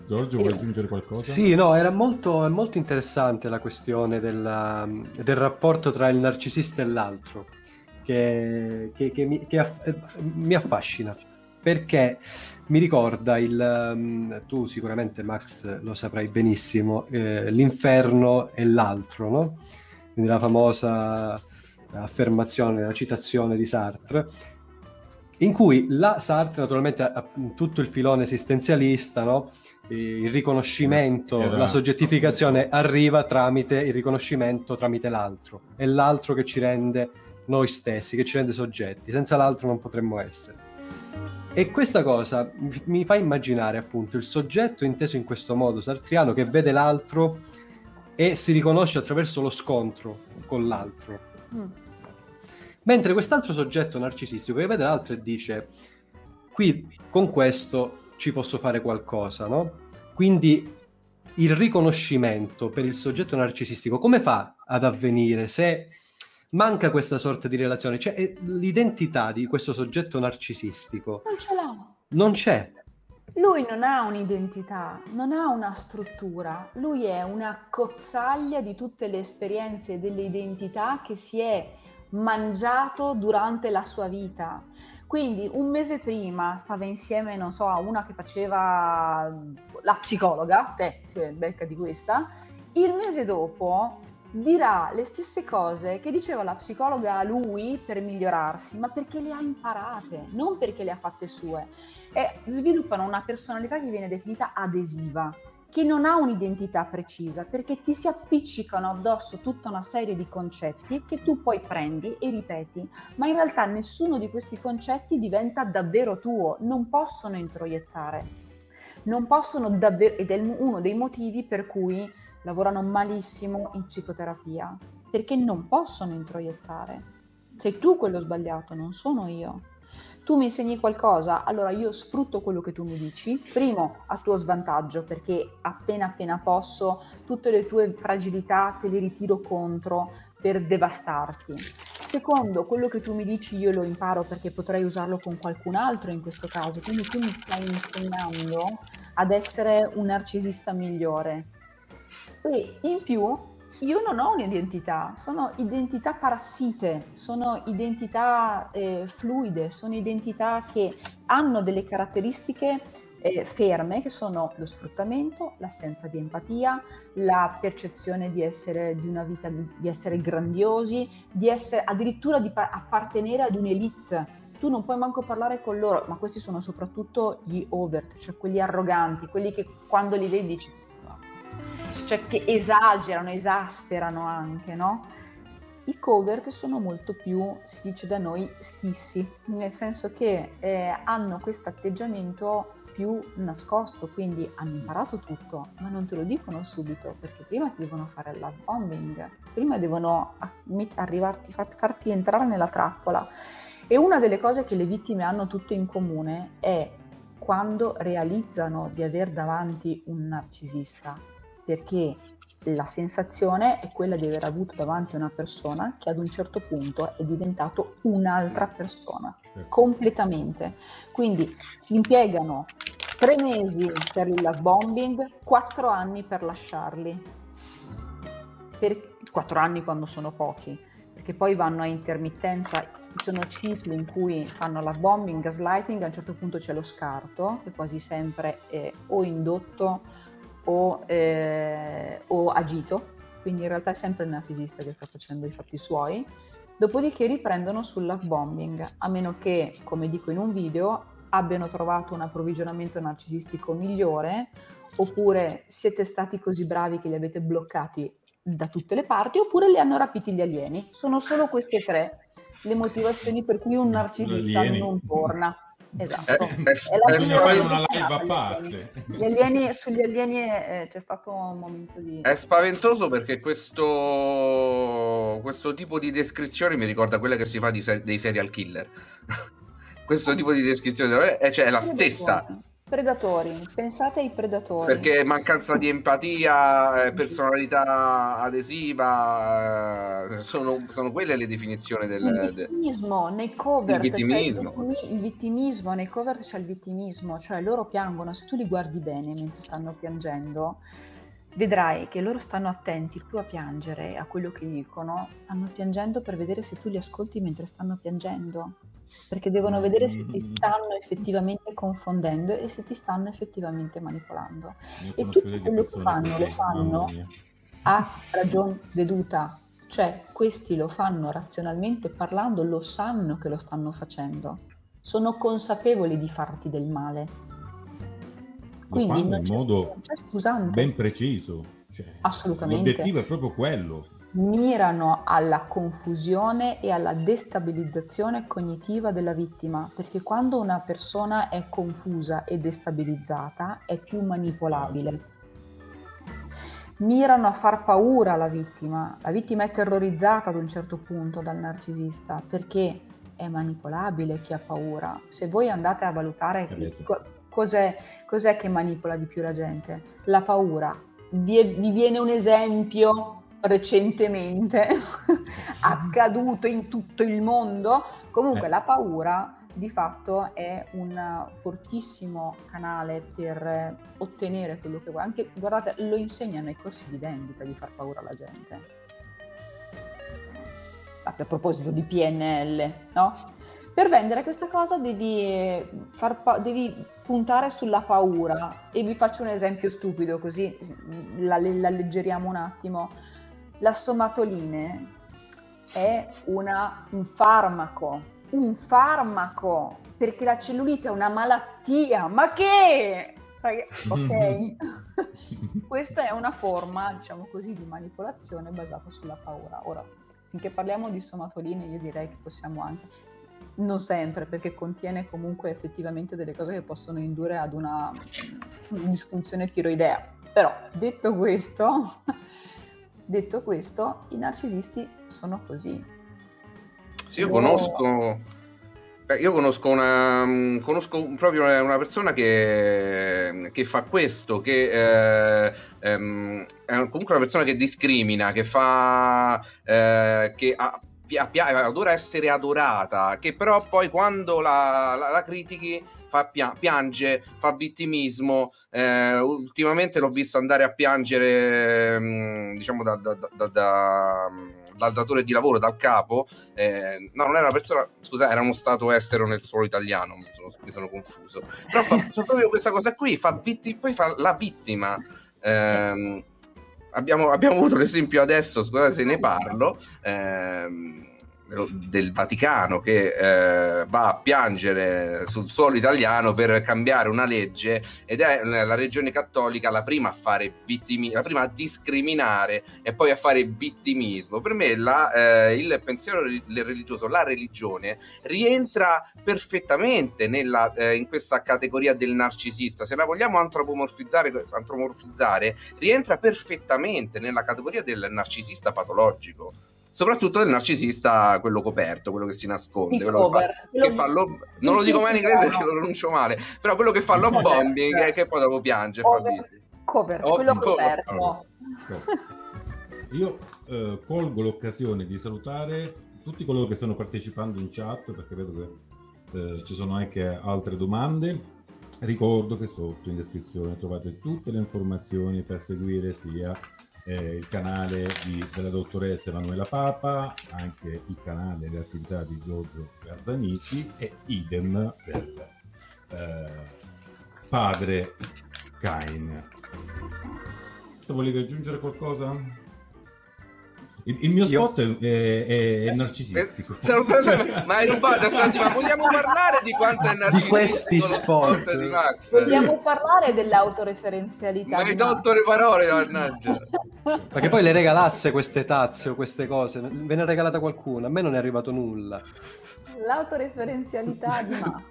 Giorgio, vuoi aggiungere qualcosa? Sì, no, era molto, molto interessante la questione della, del rapporto tra il narcisista e l'altro, che, che, che, mi, che aff- mi, affascina, perché mi ricorda il... Um, tu sicuramente, Max, lo saprai benissimo, eh, l'inferno e l'altro, no? Quindi la famosa affermazione, la citazione di Sartre, in cui la Sartre naturalmente ha tutto il filone esistenzialista, no? il riconoscimento, Era... la soggettificazione arriva tramite il riconoscimento tramite l'altro, è l'altro che ci rende noi stessi, che ci rende soggetti, senza l'altro non potremmo essere. E questa cosa mi fa immaginare appunto il soggetto inteso in questo modo sartriano che vede l'altro e si riconosce attraverso lo scontro con l'altro. Mm Mentre quest'altro soggetto narcisistico che vede l'altro e dice, qui con questo ci posso fare qualcosa, no? Quindi il riconoscimento per il soggetto narcisistico come fa ad avvenire se manca questa sorta di relazione? Cioè l'identità di questo soggetto narcisistico non ce l'ha. Non c'è. Lui non ha un'identità, non ha una struttura, lui è una cozzaglia di tutte le esperienze e delle identità che si è mangiato durante la sua vita. Quindi un mese prima stava insieme, non so, a una che faceva la psicologa, te, che becca di questa, il mese dopo dirà le stesse cose che diceva la psicologa a lui per migliorarsi, ma perché le ha imparate, non perché le ha fatte sue. E sviluppano una personalità che viene definita adesiva che non ha un'identità precisa perché ti si appiccicano addosso tutta una serie di concetti che tu poi prendi e ripeti, ma in realtà nessuno di questi concetti diventa davvero tuo, non possono introiettare. Non possono davvero, ed è uno dei motivi per cui lavorano malissimo in psicoterapia, perché non possono introiettare. Sei tu quello sbagliato, non sono io. Tu mi insegni qualcosa, allora io sfrutto quello che tu mi dici, primo a tuo svantaggio, perché appena appena posso tutte le tue fragilità te le ritiro contro per devastarti. Secondo, quello che tu mi dici io lo imparo perché potrei usarlo con qualcun altro in questo caso, quindi tu mi stai insegnando ad essere un narcisista migliore. E in più io non ho un'identità, sono identità parassite, sono identità eh, fluide, sono identità che hanno delle caratteristiche eh, ferme che sono lo sfruttamento, l'assenza di empatia, la percezione di essere di una vita di essere grandiosi, di essere addirittura di pa- appartenere ad un'elite. Tu non puoi manco parlare con loro, ma questi sono soprattutto gli overt, cioè quelli arroganti, quelli che quando li vedi dici cioè che esagerano, esasperano anche, no? I covert sono molto più, si dice da noi, schissi, nel senso che eh, hanno questo atteggiamento più nascosto, quindi hanno imparato tutto, ma non te lo dicono subito, perché prima ti devono fare il love bombing, prima devono arrivarti, farti entrare nella trappola. E una delle cose che le vittime hanno tutte in comune è quando realizzano di aver davanti un narcisista, perché la sensazione è quella di aver avuto davanti una persona che ad un certo punto è diventato un'altra persona, completamente. Quindi impiegano tre mesi per il love bombing, quattro anni per lasciarli. Per, quattro anni quando sono pochi, perché poi vanno a intermittenza, ci sono cicli in cui fanno love bombing, gaslighting, a un certo punto c'è lo scarto, che quasi sempre è o indotto o, eh, o agito, quindi in realtà è sempre il narcisista che sta facendo i fatti suoi, dopodiché riprendono sul love bombing, a meno che, come dico in un video, abbiano trovato un approvvigionamento narcisistico migliore, oppure siete stati così bravi che li avete bloccati da tutte le parti, oppure li hanno rapiti gli alieni. Sono solo queste tre le motivazioni per cui un narcisista non torna. Esatto. È, è una live a parte. Gli alieni, sugli alieni eh, c'è stato un momento di... È spaventoso perché questo, questo tipo di descrizione mi ricorda quella che si fa ser- dei serial killer. *laughs* questo tipo di descrizione eh, cioè, è la stessa. Predatori, pensate ai predatori. Perché mancanza di empatia, eh, personalità adesiva, eh, sono, sono, quelle le definizioni del... Il vittimismo de... nei cover. Il vittimismo. Cioè il, vittimismo, nei cover c'è il vittimismo, cioè loro piangono, se tu li guardi bene mentre stanno piangendo, vedrai che loro stanno attenti più a piangere, a quello che dicono, stanno piangendo per vedere se tu li ascolti mentre stanno piangendo perché devono vedere se ti mm. stanno effettivamente confondendo e se ti stanno effettivamente manipolando. E tutto quello che fanno lo fanno a ragion veduta, cioè questi lo fanno razionalmente parlando, lo sanno che lo stanno facendo, sono consapevoli di farti del male. Quindi lo fanno in modo ben preciso. Cioè, Assolutamente. L'obiettivo è proprio quello, mirano alla confusione e alla destabilizzazione cognitiva della vittima, perché quando una persona è confusa e destabilizzata è più manipolabile. Mirano a far paura alla vittima, la vittima è terrorizzata ad un certo punto dal narcisista perché è manipolabile chi ha paura. Se voi andate a valutare cos'è, cos'è che manipola di più la gente, la paura. Vi, vi viene un esempio recentemente *laughs* accaduto in tutto il mondo. Comunque eh. la paura di fatto è un fortissimo canale per ottenere quello che vuoi. Anche, guardate, lo insegnano ai corsi di vendita di far paura alla gente. A proposito di PNL, no? Per vendere questa cosa devi, pa- devi, puntare sulla paura e vi faccio un esempio stupido così la, la alleggeriamo un attimo la somatoline è una, un farmaco, un farmaco, perché la cellulite è una malattia, ma che? Ok, *laughs* questa è una forma, diciamo così, di manipolazione basata sulla paura. Ora, finché parliamo di somatoline, io direi che possiamo anche non sempre, perché contiene comunque effettivamente delle cose che possono indurre ad una, una disfunzione tiroidea. Però, detto questo, detto questo, i narcisisti sono così. Sì, io conosco io conosco, una, mm, conosco proprio una persona che, che fa questo, che eh, ehm, è comunque una persona che discrimina, che fa... Eh, che ha, adora essere adorata, che però poi quando la, la, la critichi fa pia- piange, fa vittimismo. Eh, ultimamente l'ho visto andare a piangere, mm, diciamo, da, da, da, da dal datore di lavoro, dal capo. Eh, no, non era una persona, scusa, era uno stato estero nel suolo italiano, mi sono, mi sono confuso. Però fa, *laughs* fa, proprio questa cosa qui, fa vitti, poi fa la vittima. Eh, abbiamo, abbiamo, avuto l'esempio adesso, scusate se ne parlo. Eh, del Vaticano che eh, va a piangere sul suolo italiano per cambiare una legge ed è la regione cattolica la prima a fare vittimi, la prima a discriminare e poi a fare vittimismo. Per me la, eh, il pensiero religioso, la religione rientra perfettamente nella, eh, in questa categoria del narcisista. Se la vogliamo antropomorfizzare, antropomorfizzare, rientra perfettamente nella categoria del narcisista patologico soprattutto del narcisista, quello coperto, quello che si nasconde, quello che fa, che fa lo, non lo dico mai in inglese perché lo pronuncio male, però quello che fa love *laughs* bombing e che poi dopo piange cover, fa cover, oh, quello coperto. Cover. Io eh, colgo l'occasione di salutare tutti coloro che stanno partecipando in chat perché vedo che eh, ci sono anche altre domande. Ricordo che sotto in descrizione trovate tutte le informazioni per seguire sia eh, il canale di, della dottoressa Emanuela Papa, anche il canale e le attività di Giorgio Gazzanici e idem del eh, padre Cain. Volevi aggiungere qualcosa? Il, il, mio spot Io... è, è, è, narcisistico. Eh, *laughs* ma hai rubato, senti, ma vogliamo parlare di quanto è narcisistico? Di questi spot. Di vogliamo parlare dell'autoreferenzialità. Ma hai tolto le parole, mannaggia. Ma che poi le regalasse queste tazze o queste cose. Ve ne ha regalata qualcuno, a me non è arrivato nulla. L'autoreferenzialità di *laughs* Max.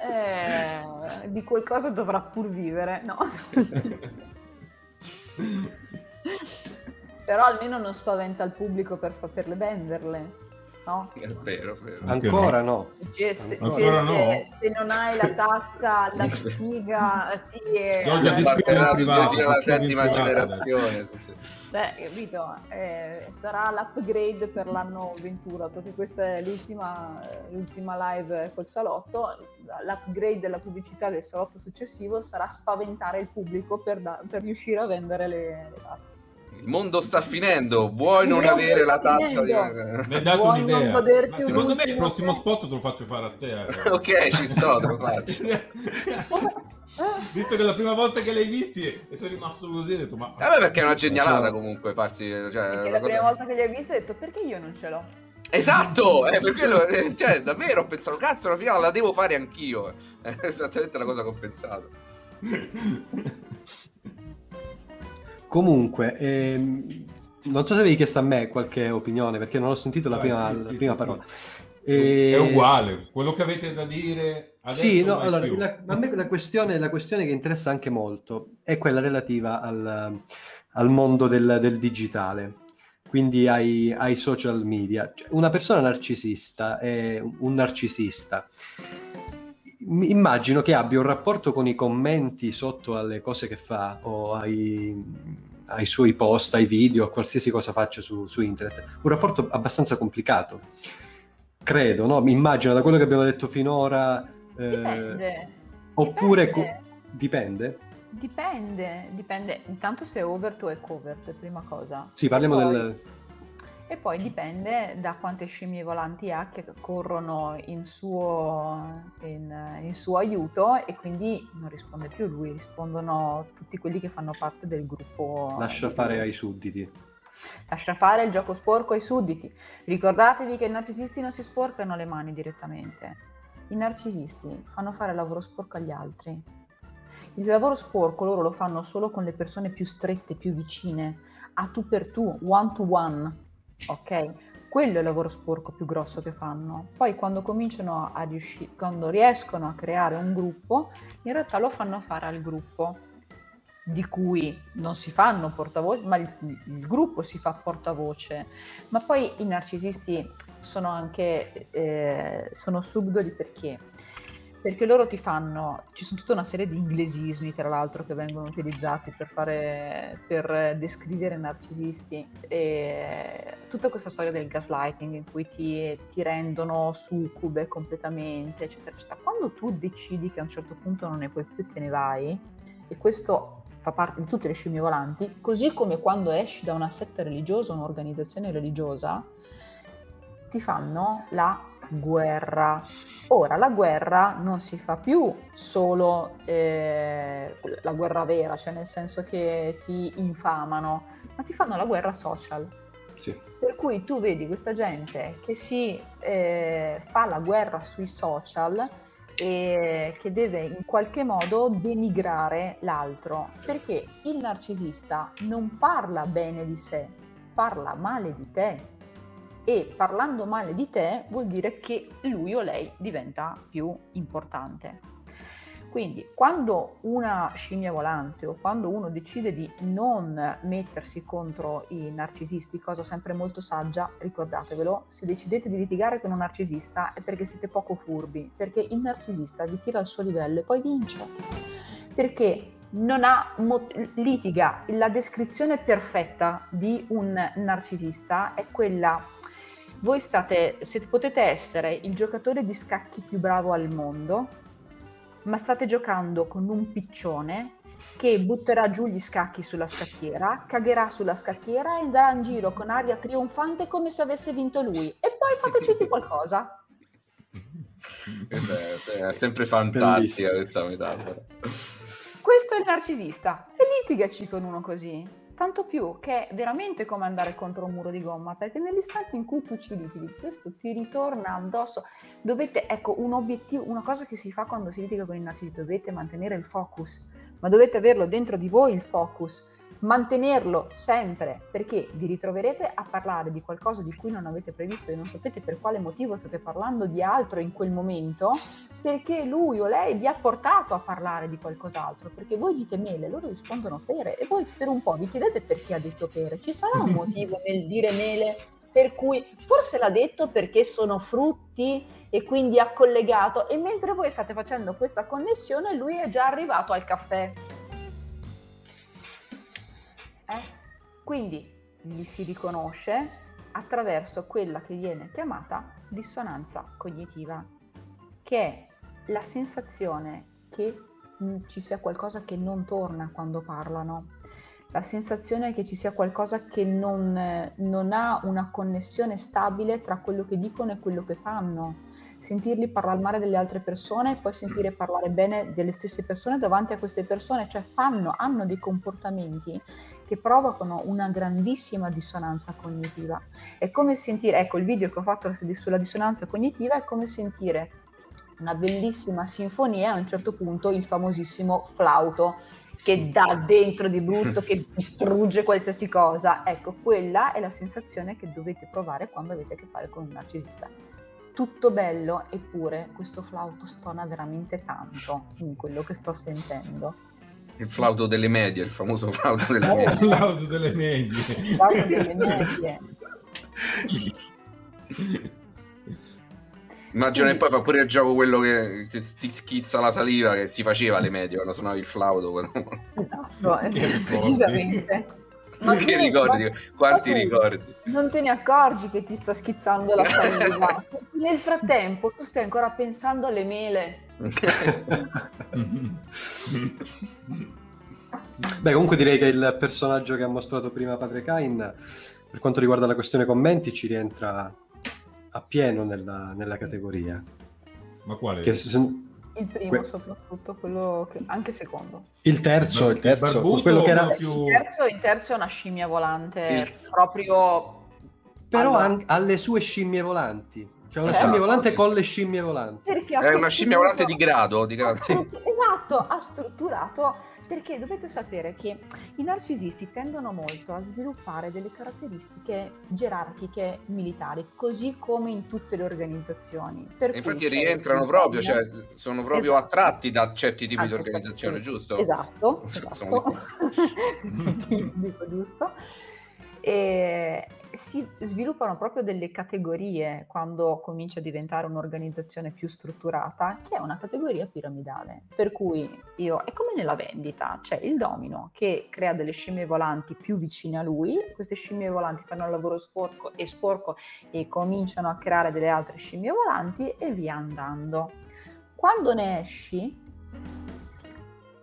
Eh, di qualcosa dovrà pur vivere, no? *laughs* Però almeno non spaventa il pubblico per saperle venderle. No? È vero, è vero. Ancora no. Cioè, se, Ancora no. Se, se, non hai la tazza, la *laughs* sfiga ti è... Giorgia di spiega privato. la settima generazione. Cioè, capito? Eh, sarà l'upgrade per l'anno 21, che questa è l'ultima, l'ultima live col salotto. L'upgrade della pubblicità del salotto successivo sarà spaventare il pubblico per, da, per riuscire a vendere le, le tazze. Il mondo sta finendo, vuoi non avere la tazza di... Mi hai dato vuoi un'idea. Ma secondo me il prossimo spot te lo faccio fare a te. Eh. *laughs* ok, ci sto, te lo faccio. *laughs* Visto che la prima volta che l'hai visti e sei rimasto così, ho detto ma... Vabbè perché è una genialata comunque farsi... Cioè, perché la cosa... prima volta che li hai visti hai detto perché io non ce l'ho? Esatto, eh, per quello, eh, cioè davvero ho pensato, cazzo, la finale la devo fare anch'io. È *laughs* esattamente la cosa che ho pensato. Comunque, ehm, non so se avevi chiesto a me qualche opinione, perché non ho sentito la prima, sì, sì, la prima sì, parola. E... È uguale, quello che avete da dire adesso Sì, no, allora, la, a me la questione, la questione, che interessa anche molto è quella relativa al, al mondo del, del, digitale, quindi ai, ai social media. Cioè, una persona narcisista è un narcisista immagino che abbia un rapporto con i commenti sotto alle cose che fa o ai, ai suoi post, ai video, a qualsiasi cosa faccia su, su, internet. Un rapporto abbastanza complicato. Credo, no? Mi immagino da quello che abbiamo detto finora. Eh, dipende. Oppure dipende. Co- dipende. Dipende, dipende. Intanto se è overt o è covert, prima cosa. Sì, parliamo Poi... del e poi dipende da quante scimmie volanti ha che corrono in suo, in, in suo, aiuto e quindi non risponde più lui, rispondono tutti quelli che fanno parte del gruppo. Lascia fare ai sudditi. Lascia fare il gioco sporco ai sudditi. Ricordatevi che i narcisisti non si sporcano le mani direttamente. I narcisisti fanno fare il lavoro sporco agli altri. Il lavoro sporco loro lo fanno solo con le persone più strette, più vicine, a tu per tu, one to one ok? Quello è il lavoro sporco più grosso che fanno. Poi quando cominciano a riuscire, quando riescono a creare un gruppo, in realtà lo fanno fare al gruppo di cui non si fanno portavoce, ma il, il, gruppo si fa portavoce. Ma poi i narcisisti sono anche eh, sono subdoli perché? Perché loro ti fanno, ci sono tutta una serie di inglesismi tra l'altro che vengono utilizzati per, fare, per descrivere narcisisti e tutta questa storia del gaslighting in cui ti, ti rendono succube completamente eccetera eccetera. Quando tu decidi che a un certo punto non ne puoi più te ne vai e questo fa parte di tutte le scimmie volanti, così come quando esci da una setta religiosa, un'organizzazione religiosa, ti fanno la guerra. Ora, la guerra non si fa più solo eh, la guerra vera, cioè nel senso che ti infamano, ma ti fanno la guerra social. Sì. Per cui tu vedi questa gente che si eh, fa la guerra sui social e che deve in qualche modo denigrare l'altro, perché il narcisista non parla bene di sé, parla male di te e parlando male di te vuol dire che lui o lei diventa più importante. Quindi quando una scimmia volante o quando uno decide di non mettersi contro i narcisisti, cosa sempre molto saggia, ricordatevelo, se decidete di litigare con un narcisista è perché siete poco furbi, perché il narcisista vi tira al suo livello e poi vince. Perché non ha mo- litiga. La descrizione perfetta di un narcisista è quella voi state, se potete essere il giocatore di scacchi più bravo al mondo, ma state giocando con un piccione che butterà giù gli scacchi sulla scacchiera, cagherà sulla scacchiera e andrà in giro con aria trionfante come se avesse vinto lui. E poi fateci qualcosa. È sempre fantastica questa metafora. Questo è il narcisista. E litigaci con uno così. Tanto più che è veramente come andare contro un muro di gomma, perché nell'istante in cui tu ci litighi, questo ti ritorna addosso. Dovete, ecco, un obiettivo, una cosa che si fa quando si litiga con il narcisista, dovete mantenere il focus, ma dovete averlo dentro di voi il focus mantenerlo sempre perché vi ritroverete a parlare di qualcosa di cui non avete previsto e non sapete per quale motivo state parlando di altro in quel momento perché lui o lei vi ha portato a parlare di qualcos'altro perché voi dite mele, loro rispondono pere e voi per un po' vi chiedete perché ha detto pere ci sarà un *laughs* motivo nel dire mele per cui forse l'ha detto perché sono frutti e quindi ha collegato e mentre voi state facendo questa connessione lui è già arrivato al caffè eh? Quindi gli si riconosce attraverso quella che viene chiamata dissonanza cognitiva, che è la sensazione che mm, ci sia qualcosa che non torna quando parlano, la sensazione che ci sia qualcosa che non, non ha una connessione stabile tra quello che dicono e quello che fanno sentirli parlare male delle altre persone e poi sentire parlare bene delle stesse persone davanti a queste persone, cioè fanno, hanno dei comportamenti che provocano una grandissima dissonanza cognitiva. È come sentire, ecco il video che ho fatto sulla dissonanza cognitiva è come sentire una bellissima sinfonia e a un certo punto il famosissimo flauto che dà dentro di brutto, che distrugge qualsiasi cosa. Ecco, quella è la sensazione che dovete provare quando avete a che fare con un narcisista tutto bello, eppure questo flauto stona veramente tanto in quello che sto sentendo. Il flauto delle medie, il famoso flauto delle medie. Il flauto delle medie. Il flauto delle medie. *laughs* Immagino che poi fa pure il gioco quello che ti, schizza la saliva che si faceva alle medie quando suonavi il flauto. *laughs* Esatto, esatto precisamente. Ma che ricordi? Ne, quanti ricordi? Non te ne accorgi che ti sta schizzando la saliva. *laughs* Nel frattempo tu stai ancora pensando alle mele. *laughs* Beh, comunque direi che il personaggio che ha mostrato prima Padre Kain, per quanto riguarda la questione commenti, ci rientra a pieno nella, nella categoria. Ma quale? Che, se, il primo que- soprattutto, quello che, anche secondo. Il terzo, il terzo, quello che era... Più... Il, terzo, il terzo è una scimmia volante, il... proprio... Però allora... ha le sue scimmie volanti. Cioè una certo, scimmia volante sì. con le scimmie volanti. Perché è una scimmia volante di grado. Di grado sì. Esatto, ha strutturato Perché dovete sapere che i narcisisti tendono molto a sviluppare delle caratteristiche gerarchiche militari, così come in tutte le organizzazioni. Per infatti rientrano proprio, cioè sono proprio esatto. attratti da certi tipi di organizzazione, giusto? Esatto, *laughs* esatto. *laughs* dico giusto. E si sviluppano proprio delle categorie quando comincia a diventare un'organizzazione più strutturata, che è una categoria piramidale. Per cui io, è come nella vendita, c'è il domino che crea delle scimmie volanti più vicine a lui, queste scimmie volanti fanno il lavoro sporco e sporco e cominciano a creare delle altre scimmie volanti e via andando. Quando ne esci,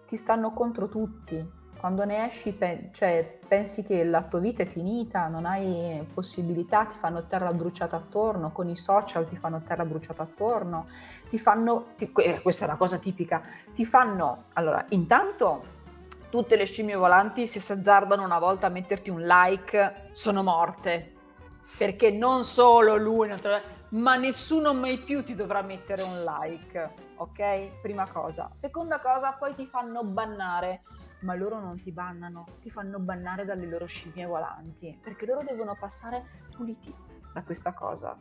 ti stanno contro tutti, quando ne esci, pe- cioè, pensi che la tua vita è finita, non hai possibilità, ti fanno terra bruciata attorno, con i social ti fanno terra bruciata attorno, ti fanno, ti, questa è una cosa tipica, ti fanno, allora, intanto tutte le scimmie volanti si azzardano una volta a metterti un like, sono morte, perché non solo lui, ma nessuno mai più ti dovrà mettere un like, ok? Prima cosa. Seconda cosa, poi ti fanno bannare ma loro non ti bannano, ti fanno bannare dalle loro scimmie volanti, perché loro devono passare puliti da questa cosa.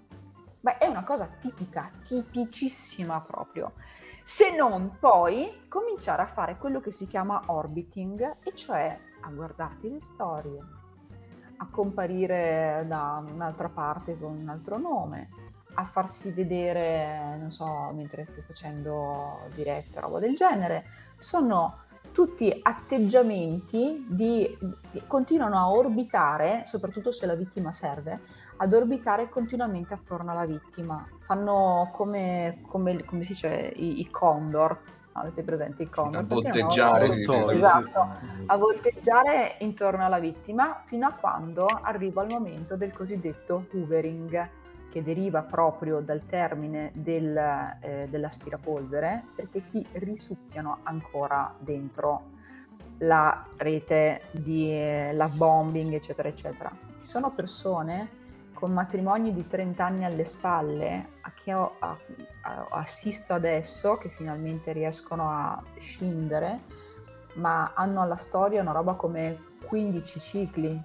Beh, è una cosa tipica, tipicissima proprio. Se non poi cominciare a fare quello che si chiama orbiting, e cioè a guardarti le storie, a comparire da un'altra parte con un altro nome, a farsi vedere, non so, mentre stai facendo diretta, roba del genere. Sono tutti atteggiamenti di, di, continuano a orbitare, soprattutto se la vittima serve, ad orbitare continuamente attorno alla vittima. Fanno come, come, come si dice i, i condor, avete presente i condor? A volteggiare, no? sì, esatto, a volteggiare intorno alla vittima fino a quando arriva il momento del cosiddetto hoovering che deriva proprio dal termine del, eh, dell'aspirapolvere, perché ti risucchiano ancora dentro la rete di eh, love bombing, eccetera, eccetera. Ci sono persone con matrimoni di 30 anni alle spalle a che ho, a, a, assisto adesso, che finalmente riescono a scindere, ma hanno alla storia una roba come 15 cicli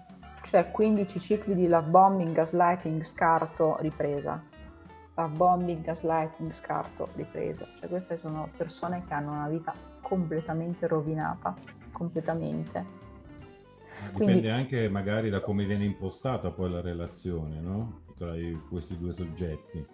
cioè 15 cicli di love bombing, gaslighting, scarto, ripresa. Love bombing, gaslighting, scarto, ripresa. Cioè queste sono persone che hanno una vita completamente rovinata, completamente. Dipende Quindi, anche magari da come viene impostata poi la relazione, no? Tra i, questi due soggetti.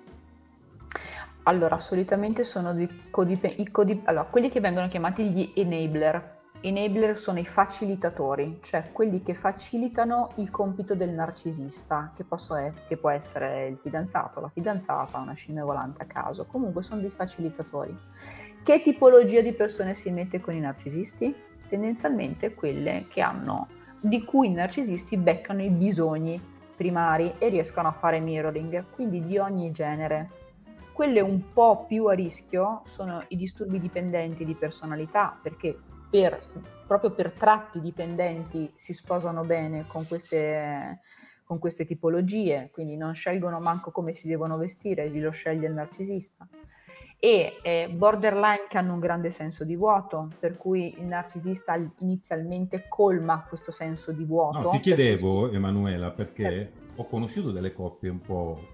Allora, solitamente sono i codip- i codip- allora, quelli che vengono chiamati gli enabler, Enabler sono i facilitatori, cioè quelli che facilitano il compito del narcisista, che, è, che, può essere il fidanzato, la fidanzata, una scimmia volante a caso, comunque sono dei facilitatori. Che tipologia di persone si mette con i narcisisti? Tendenzialmente quelle che hanno, di cui i narcisisti beccano i bisogni primari e riescono a fare mirroring, quindi di ogni genere. Quelle un po' più a rischio sono i disturbi dipendenti di personalità, perché per, proprio per tratti dipendenti si sposano bene con queste, con queste tipologie, quindi non scelgono manco come si devono vestire, lo sceglie il narcisista. E eh, borderline che hanno un grande senso di vuoto, per cui il narcisista inizialmente colma questo senso di vuoto. No, ti chiedevo, perché... Emanuela, perché eh. ho conosciuto delle coppie un po'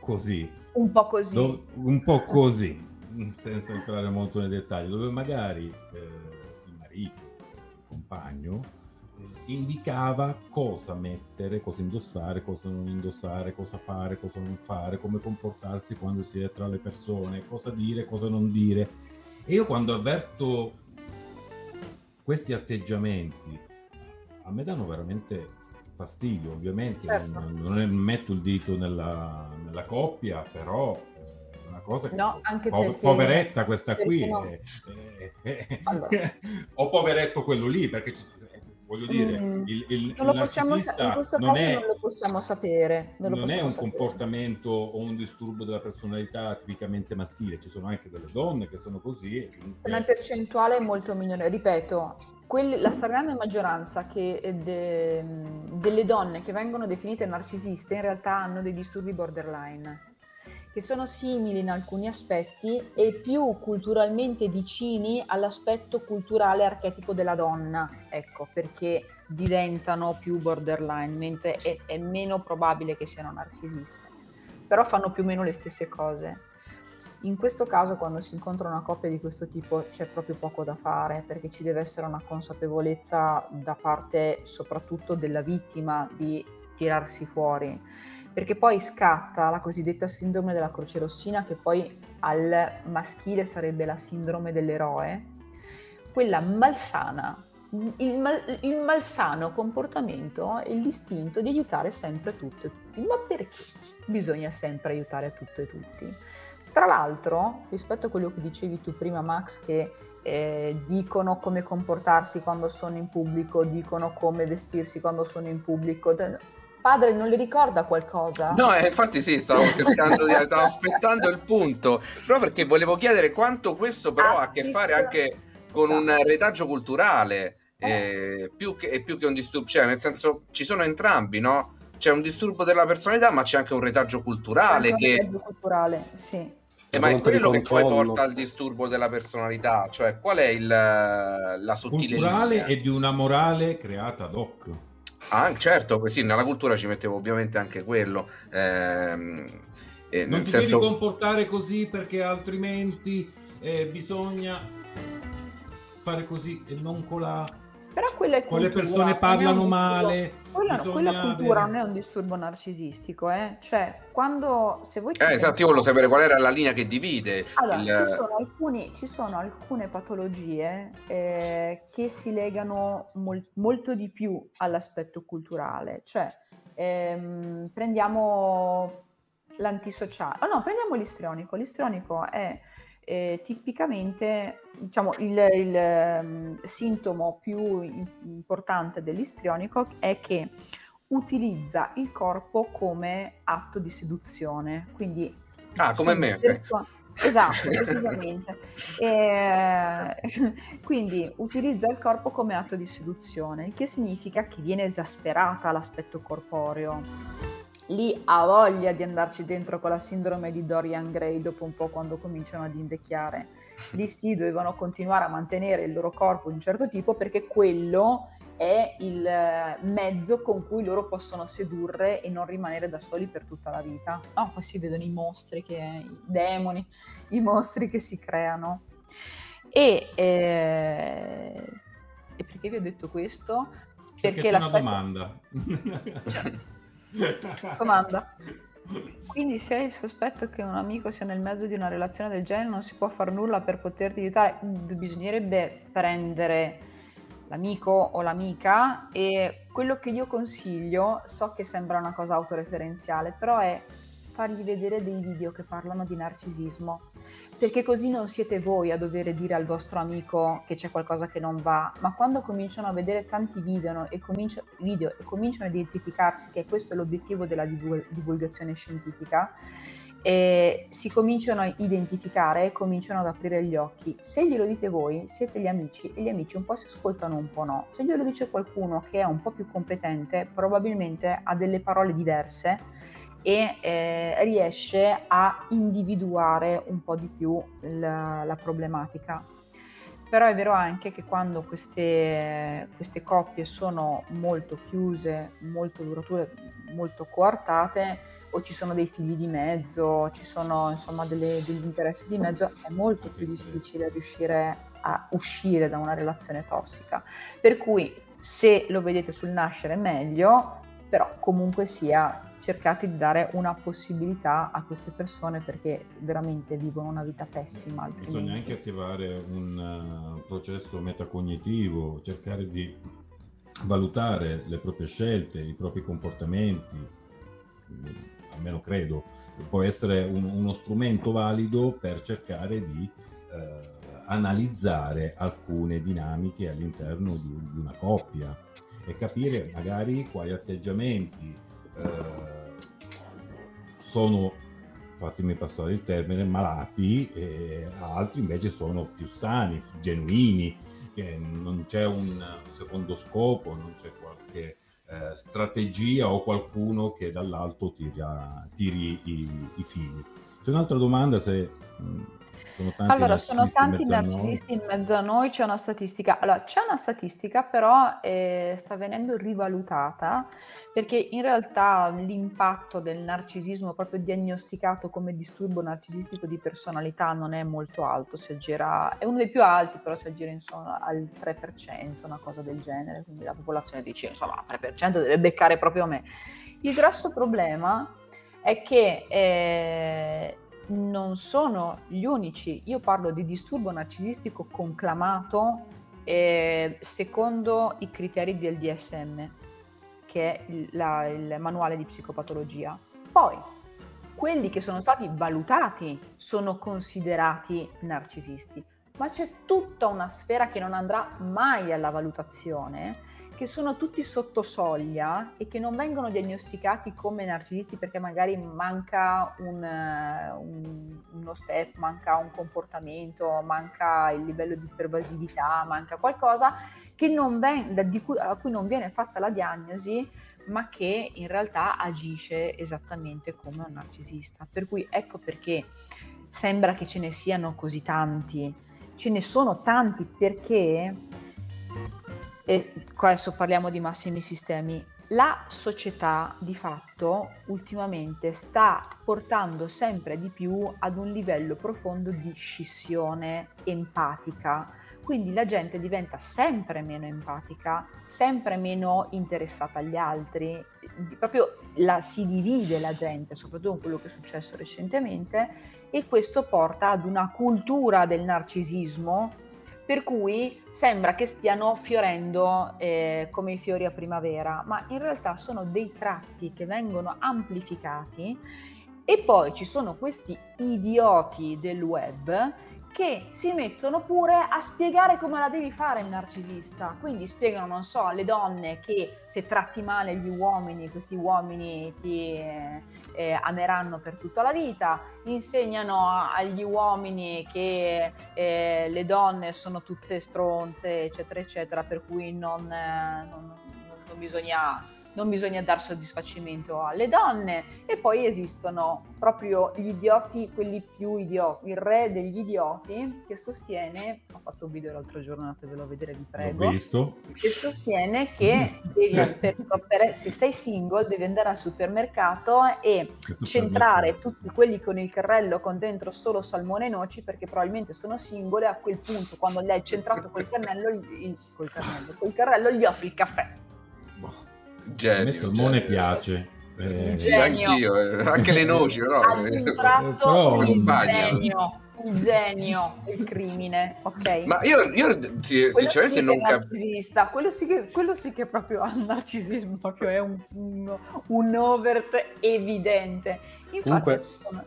così. Un po' così. Do- un po' così, senza entrare molto nei dettagli, dove magari... Eh, marito, il compagno, eh, indicava cosa mettere, cosa indossare, cosa non indossare, cosa fare, cosa non fare, come comportarsi quando si è tra le persone, cosa dire, cosa non dire. E io quando avverto questi atteggiamenti, a me danno veramente fastidio, ovviamente certo. non, non, metto il dito nella, nella coppia, però una cosa che no, anche po- perché, poveretta questa qui no. è, è, è, allora. *laughs* o poveretto quello lì perché voglio dire mm, il, il, non lo possiamo, in questo non caso è, non lo possiamo sapere non, non è un sapere. comportamento o un disturbo della personalità tipicamente maschile ci sono anche delle donne che sono così comunque... una percentuale è molto minore ripeto quelli, la stragrande maggioranza che, de, delle donne che vengono definite narcisiste in realtà hanno dei disturbi borderline che sono simili in alcuni aspetti e più culturalmente vicini all'aspetto culturale archetipo della donna, ecco, perché diventano più borderline, mentre è, è meno probabile che siano narcisiste, però fanno più o meno le stesse cose. In questo caso, quando si incontra una coppia di questo tipo, c'è proprio poco da fare perché ci deve essere una consapevolezza da parte soprattutto della vittima di tirarsi fuori perché poi scatta la cosiddetta sindrome della croce rossina, che poi al maschile sarebbe la sindrome dell'eroe, quella malsana, il, mal, il malsano comportamento e l'istinto di aiutare sempre tutto e tutti. Ma perché bisogna sempre aiutare tutto e tutti? Tra l'altro, rispetto a quello che dicevi tu prima, Max, che eh, dicono come comportarsi quando sono in pubblico, dicono come vestirsi quando sono in pubblico, padre non le ricorda qualcosa? No, eh, infatti sì, stavo, di, stavo aspettando il punto, proprio perché volevo chiedere quanto questo però ah, ha a che fare anche con esatto. un retaggio culturale, eh. Eh, più, che, più che un disturbo, cioè nel senso ci sono entrambi, no? C'è un disturbo della personalità, ma c'è anche un retaggio culturale. C'è un retaggio culturale, sì. Eh, ma è quello che poi porta al disturbo della personalità, cioè qual è il, la sottile culturale linea? e di una morale creata ad hoc. Ah, certo, sì, nella cultura ci mettevo ovviamente anche quello. Ehm, eh, non ti senso... devi comportare così perché altrimenti eh, bisogna fare così e non con la però quella è cultura, le persone parlano male. Quella, quella cultura avere... non è un disturbo narcisistico, eh? Cioè, quando se voi... Eh, esatto, io volevo sapere qual era la linea che divide. Allora, il... ci, sono alcuni, ci, sono alcune patologie eh, che si legano mol- molto di più all'aspetto culturale. Cioè, ehm, prendiamo l'antisociale. Oh no, prendiamo l'istrionico. L'istrionico è eh, tipicamente diciamo, il, il um, sintomo più importante dell'istrionico è che utilizza il corpo come atto di seduzione. Quindi, ah, come me. Perso- esatto, *laughs* precisamente. e, *laughs* quindi utilizza il corpo come atto di seduzione, il che significa che viene esasperata l'aspetto corporeo lì ha voglia di andarci dentro con la sindrome di Dorian Gray dopo un po' quando cominciano ad invecchiare. Lì sì, dovevano continuare a mantenere il loro corpo di un certo tipo perché quello è il mezzo con cui loro possono sedurre e non rimanere da soli per tutta la vita. No, poi si vedono i mostri, che, i demoni, i mostri che si creano. E, eh, e perché vi ho detto questo? Perché, perché c'è una domanda. Cioè, Comanda. Quindi se hai il sospetto che un amico sia nel mezzo di una relazione del genere non si può fare nulla per poterti aiutare, bisognerebbe prendere l'amico o l'amica e quello che io consiglio, so che sembra una cosa autoreferenziale, però è fargli vedere dei video che parlano di narcisismo perché così non siete voi a dover dire al vostro amico che c'è qualcosa che non va, ma quando cominciano a vedere tanti video e, cominci- video e cominciano a identificarsi che questo è l'obiettivo della divul- divulgazione scientifica, e si cominciano a identificare e cominciano ad aprire gli occhi. Se glielo dite voi, siete gli amici e gli amici un po' si ascoltano, un po' no. Se glielo dice qualcuno che è un po' più competente, probabilmente ha delle parole diverse e eh, riesce a individuare un po' di più la, la, problematica. Però è vero anche che quando queste, queste coppie sono molto chiuse, molto durature, molto coartate, o ci sono dei figli di mezzo, ci sono insomma delle, degli interessi di mezzo, è molto più difficile riuscire a uscire da una relazione tossica. Per cui se lo vedete sul nascere meglio, però comunque sia cercate di dare una possibilità a queste persone perché veramente vivono una vita pessima. Altrimenti. Bisogna anche attivare un uh, processo metacognitivo, cercare di valutare le proprie scelte, i propri comportamenti, mm, almeno credo, può essere un, uno strumento valido per cercare di uh, analizzare alcune dinamiche all'interno di, di una coppia e capire magari quali atteggiamenti eh, sono, fatemi passare il termine, malati altri invece sono più sani, genuini, non c'è un secondo scopo, non c'è qualche eh, strategia o qualcuno che dall'alto tira, tiri i, i fili. C'è un'altra domanda se... Mh, mm, sono tanti allora, sono tanti narcisisti in mezzo a noi, c'è una statistica. Allora, c'è una statistica, però eh, sta venendo rivalutata perché in realtà l'impatto del narcisismo proprio diagnosticato come disturbo narcisistico di personalità non è molto alto, si aggira, è uno dei più alti, però si aggira insomma al 3%, una cosa del genere, quindi la popolazione dice insomma 3% deve beccare proprio me. Il grosso problema è che eh, non sono gli unici. Io parlo di disturbo narcisistico conclamato eh, secondo i criteri del DSM, che è il, la, il manuale di psicopatologia. Poi, quelli che sono stati valutati sono considerati narcisisti, ma c'è tutta una sfera che non andrà mai alla valutazione che sono tutti sotto soglia e che non vengono diagnosticati come narcisisti perché magari manca un, eh, un, uno step, manca un comportamento, manca il livello di pervasività, manca qualcosa ven- cui, a cui non viene fatta la diagnosi ma che in realtà agisce esattamente come un narcisista. Per cui ecco perché sembra che ce ne siano così tanti. Ce ne sono tanti perché e adesso parliamo di massimi sistemi, la società di fatto ultimamente sta portando sempre di più ad un livello profondo di scissione empatica. Quindi la gente diventa sempre meno empatica, sempre meno interessata agli altri, proprio la, si divide la gente, soprattutto con quello che è successo recentemente, e questo porta ad una cultura del narcisismo per cui sembra che stiano fiorendo eh, come i fiori a primavera, ma in realtà sono dei tratti che vengono amplificati e poi ci sono questi idioti del web che si mettono pure a spiegare come la devi fare il narcisista. Quindi spiegano, non so, alle donne che se tratti male gli uomini, questi uomini ti eh, eh ameranno per tutta la vita, insegnano agli uomini che eh, le donne sono tutte stronze, eccetera, eccetera, per cui non, eh, non, non bisogna non bisogna dar soddisfacimento alle donne e poi esistono proprio gli idioti, quelli più idioti, il re degli idioti che sostiene, ho fatto un video l'altro giorno, andatevelo a vedere vi prego, L'ho visto. che sostiene che *laughs* devi, per, per, se sei single devi andare al supermercato e centrare tutti quelli con il carrello con dentro solo salmone e noci perché probabilmente sono singole a quel punto quando gli hai centrato col, carnello, il, col, carnello, col carrello gli offri il caffè. Genio, a me il salmone genio. piace. Eh, sì, anch'io, eh. anche le noci, però. *laughs* però il genio, il genio, il crimine, ok? Ma io, io sinceramente non capisco. Quello, sì che, quello sì che proprio *laughs* il narcisismo proprio è un, un, un overt evidente. Comunque,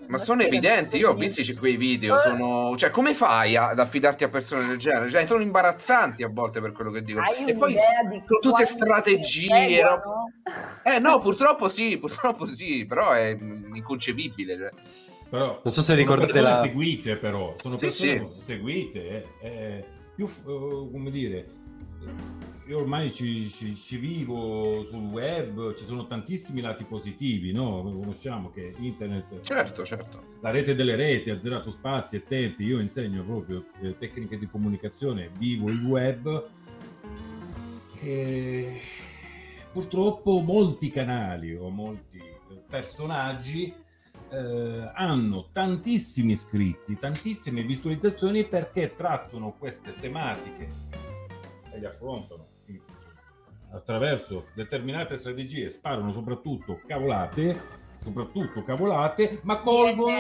ma sono evidenti, io ho visto quei video, sono... cioè come fai ad affidarti a persone del genere? Cioè, sono imbarazzanti a volte per quello che dicono. Hai e poi sono tutte strategie. Ero... Eh no, purtroppo sì, purtroppo sì, però è inconcepibile. Cioè. Però, non so se ricordate la... seguite però, sono sì, persone sì. seguite, eh, eh, più, uh, come dire io ormai ci, ci, ci, vivo sul web, ci sono tantissimi lati positivi, no? Conosciamo che internet, certo, certo. la rete delle reti ha zerato spazi e tempi, io insegno proprio eh, tecniche di comunicazione, vivo il web e purtroppo molti canali o molti personaggi eh, hanno tantissimi iscritti, tantissime visualizzazioni perché trattano queste tematiche e le affrontano attraverso determinate strategie sparano soprattutto cavolate soprattutto cavolate, ma colgono,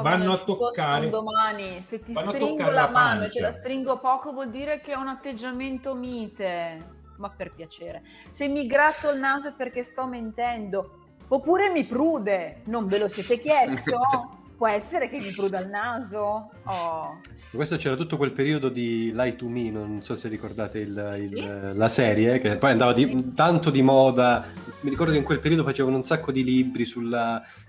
vanno a toccare. Domani, se ti stringo la, la mano e te la stringo poco, vuol dire che è un atteggiamento mite. Ma per piacere, se mi gratto il naso è perché sto mentendo, oppure mi prude, non ve lo siete *laughs* chiesto? Può essere che mi pruda il naso. Oh. Questo c'era tutto quel periodo di Lie to Me, non so se ricordate il, il, sì. la serie, che poi andava di, tanto di moda. Mi ricordo che in quel periodo facevano un sacco di libri sul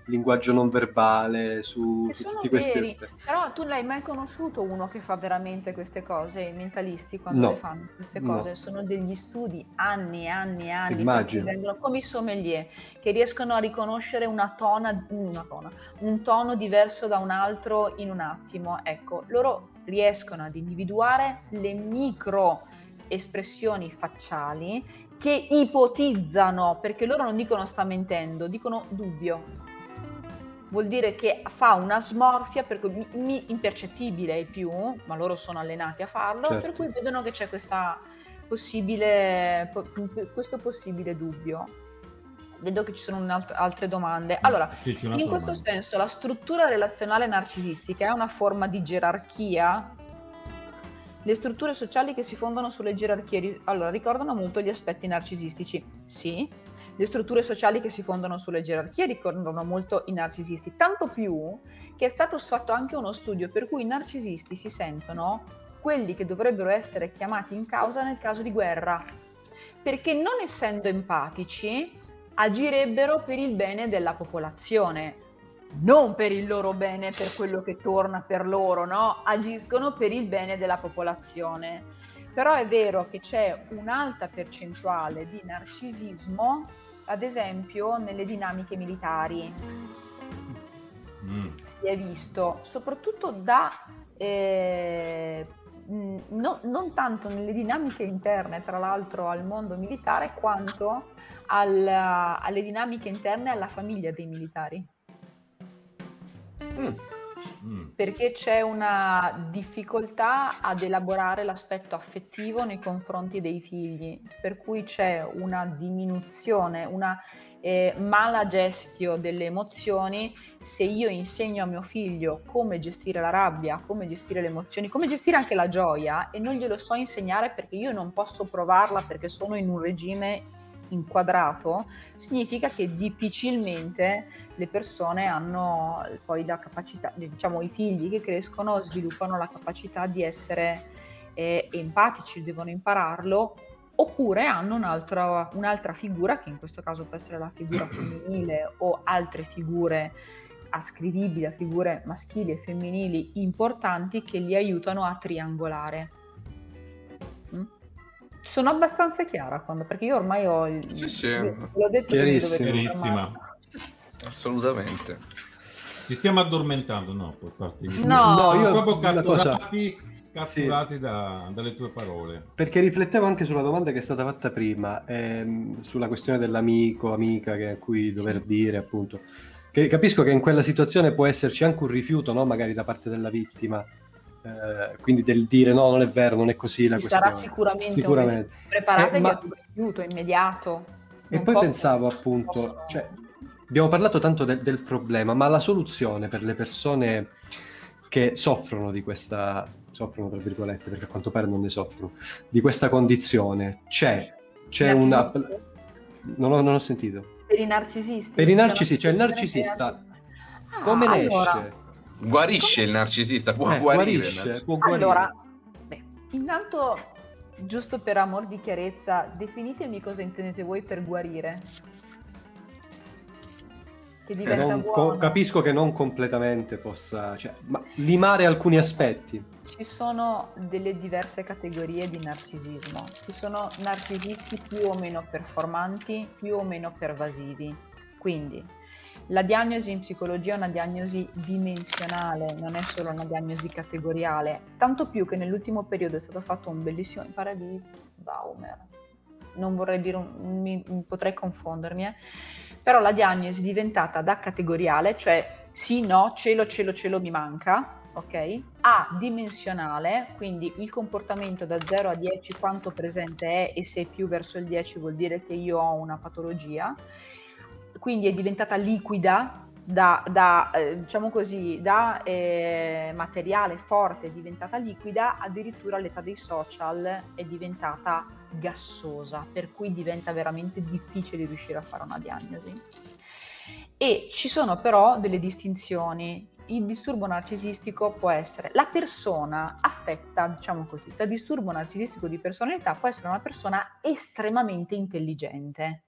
linguaggio non verbale, su, su tutti questi veri. aspetti. Però tu l'hai mai conosciuto uno che fa veramente queste cose, i mentalisti quando no. le fanno queste cose? No. Sono degli studi anni e anni e anni, Immagino. vengono come i sommelier, che riescono a riconoscere una tona, una tona, un tono diverso da un altro in un attimo. Ecco, loro riescono ad individuare le micro espressioni facciali che ipotizzano, perché loro non dicono sta mentendo, dicono dubbio. Vuol dire che fa una smorfia per cui mi, impercettibile ai più, ma loro sono allenati a farlo, Certo. per cui vedono che c'è questa possibile, po- questo possibile dubbio. Vedo che ci sono alt- altre domande. Allora, Sì, in un'altra questo domanda. senso, la struttura relazionale narcisistica è una forma di gerarchia? Le strutture sociali che si fondano sulle gerarchie allora, ricordano molto gli aspetti narcisistici? Sì. Le strutture sociali che si fondano sulle gerarchie ricordano molto i narcisisti, tanto più che è stato fatto anche uno studio per cui i narcisisti si sentono quelli che dovrebbero essere chiamati in causa nel caso di guerra, perché non essendo empatici agirebbero per il bene della popolazione, non per il loro bene, per quello che torna per loro, no? Agiscono per il bene della popolazione. Però è vero che c'è un'alta percentuale di narcisismo, ad esempio, nelle dinamiche militari. Mm. Si è visto, soprattutto da... eh, no- non tanto nelle dinamiche interne, tra l'altro, al mondo militare, quanto al- alle dinamiche interne alla famiglia dei militari. Mm. Mm. perché c'è una difficoltà ad elaborare l'aspetto affettivo nei confronti dei figli, per cui c'è una diminuzione, una eh, mala gestio delle emozioni. Se io insegno a mio figlio come gestire la rabbia, come gestire le emozioni, come gestire anche la gioia e non glielo so insegnare perché io non posso provarla perché sono in un regime inquadrato, significa che difficilmente le persone hanno poi la capacità, diciamo i figli che crescono sviluppano la capacità di essere eh, empatici, devono impararlo, oppure hanno un'altra, un'altra figura, che in questo caso può essere la figura *clears throat* femminile o altre figure ascrivibili a figure maschili e femminili importanti che li aiutano a triangolare. Mm? Sono abbastanza chiara quando, perché io ormai ho il... Sì, sì. L'ho detto Chiarissima. fermarvi. Assolutamente. Ci stiamo addormentando, no? Per parte di... No. No, io proprio una cosa- catturati, catturati da- dalle tue parole. Perché riflettevo anche sulla domanda che è stata fatta prima, ehm, sulla questione dell'amico, amica, che, a cui dover dire, appunto. Che capisco che in quella situazione può esserci anche un rifiuto, no? magari da parte della vittima, eh, quindi del dire no, non è vero, non è così la Ci questione. sarà sicuramente, Sicuramente. un preparatevi Eh, ma- ad un rifiuto immediato. E Non poi possono- pensavo appunto, possono- cioè, abbiamo parlato tanto del, del problema, ma la soluzione per le persone che soffrono di questa, soffrono tra virgolette, perché a quanto pare non ne soffrono, di questa condizione, c'è, c'è una... Non ho, non ho sentito. Per i narcisisti? Per i narcisisti, cioè il narcisista. Ah, Come ne allora, esce? Guarisce il narcisista, può Eh, guarire. guarisce, può guarire. Allora, beh, intanto, giusto per amor di chiarezza, definitemi cosa intendete voi per guarire. Che Eh, non co- capisco che non completamente possa, cioè, ma limare alcuni aspetti. Ci sono delle diverse categorie di narcisismo. Ci sono narcisisti più o meno performanti, più o meno pervasivi. Quindi la diagnosi in psicologia è una diagnosi dimensionale, non è solo una diagnosi categoriale. Tanto più che nell'ultimo periodo è stato fatto un bellissimo, mi pare di Baumer, non vorrei dire, un- mi, potrei confondermi, eh. però la diagnosi è diventata da categoriale, cioè sì, no, cielo, cielo, cielo mi manca, ok? A dimensionale, quindi il comportamento da 0 a 10 quanto presente è e se è più verso il 10 vuol dire che io ho una patologia, quindi è diventata liquida da, da, eh, diciamo così, da eh, materiale forte è diventata liquida, addirittura all'età dei social è diventata gassosa, per cui diventa veramente difficile riuscire a fare una diagnosi. E ci sono però delle distinzioni. Il disturbo narcisistico può essere la persona affetta, diciamo così, da disturbo narcisistico di personalità può essere una persona estremamente intelligente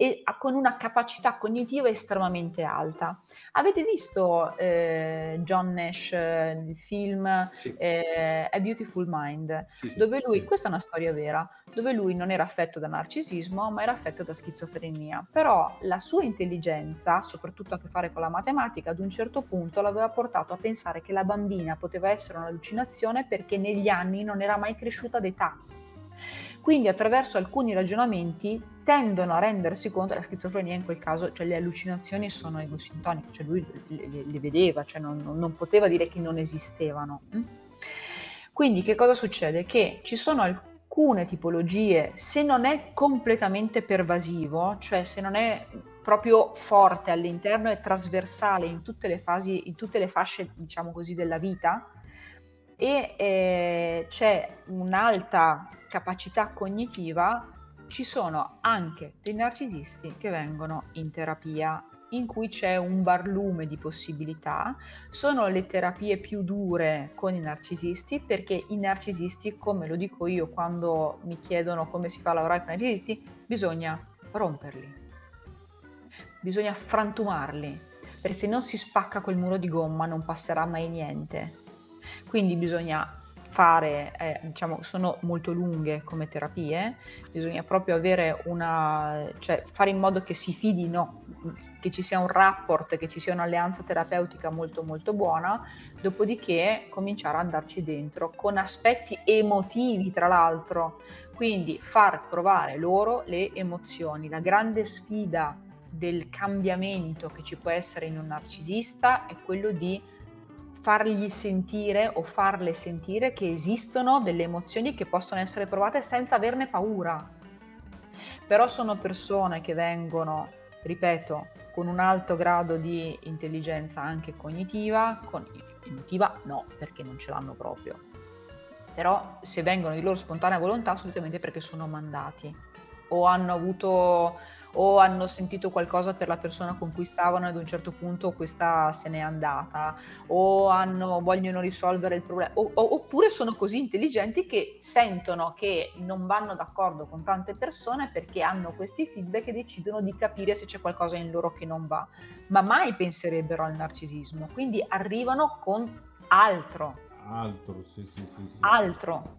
e con una capacità cognitiva estremamente alta. Avete visto eh, John Nash, il film sì. eh, A Beautiful Mind, sì, sì, dove lui, questa è una storia vera, dove lui non era affetto da narcisismo, ma era affetto da schizofrenia. Però la sua intelligenza, soprattutto a che fare con la matematica, ad un certo punto l'aveva portato a pensare che la bambina poteva essere un'allucinazione perché negli anni non era mai cresciuta d'età quindi attraverso alcuni ragionamenti tendono a rendersi conto, la schizofrenia in quel caso, cioè le allucinazioni sono egosintoniche, cioè lui le, le vedeva, cioè non, non, poteva dire che non esistevano. Mm? Quindi che cosa succede? Che ci sono alcune tipologie, se non è completamente pervasivo, cioè se non è proprio forte all'interno e trasversale in tutte le fasi, in tutte le fasce, diciamo così, della vita, e eh, c'è un'alta capacità cognitiva, ci sono anche dei narcisisti che vengono in terapia in cui c'è un barlume di possibilità. Sono le terapie più dure con i narcisisti perché i narcisisti, come lo dico io quando mi chiedono come si fa a lavorare con i narcisisti, bisogna romperli, bisogna frantumarli, perché se non si spacca quel muro di gomma non passerà mai niente. Quindi bisogna fare, eh, diciamo, sono molto lunghe come terapie, bisogna proprio avere una, cioè fare in modo che si fidino, che ci sia un rapport, che ci sia un'alleanza terapeutica molto molto buona, dopodiché cominciare ad andarci dentro con aspetti emotivi tra l'altro, quindi far provare loro le emozioni. La grande sfida del cambiamento che ci può essere in un narcisista è quello di fargli sentire o farle sentire che esistono delle emozioni che possono essere provate senza averne paura. Però sono persone che vengono, ripeto, con un alto grado di intelligenza anche cognitiva, con emotiva no, perché non ce l'hanno proprio. Però se vengono di loro spontanea volontà, solitamente perché sono mandati o hanno avuto o hanno sentito qualcosa per la persona con cui stavano e ad un certo punto questa se n'è andata o hanno, vogliono risolvere il problema o, o, oppure sono così intelligenti che sentono che non vanno d'accordo con tante persone perché hanno questi feedback e decidono di capire se c'è qualcosa in loro che non va. Ma mai penserebbero al narcisismo quindi arrivano con altro. Altro sì sì sì, sì. altro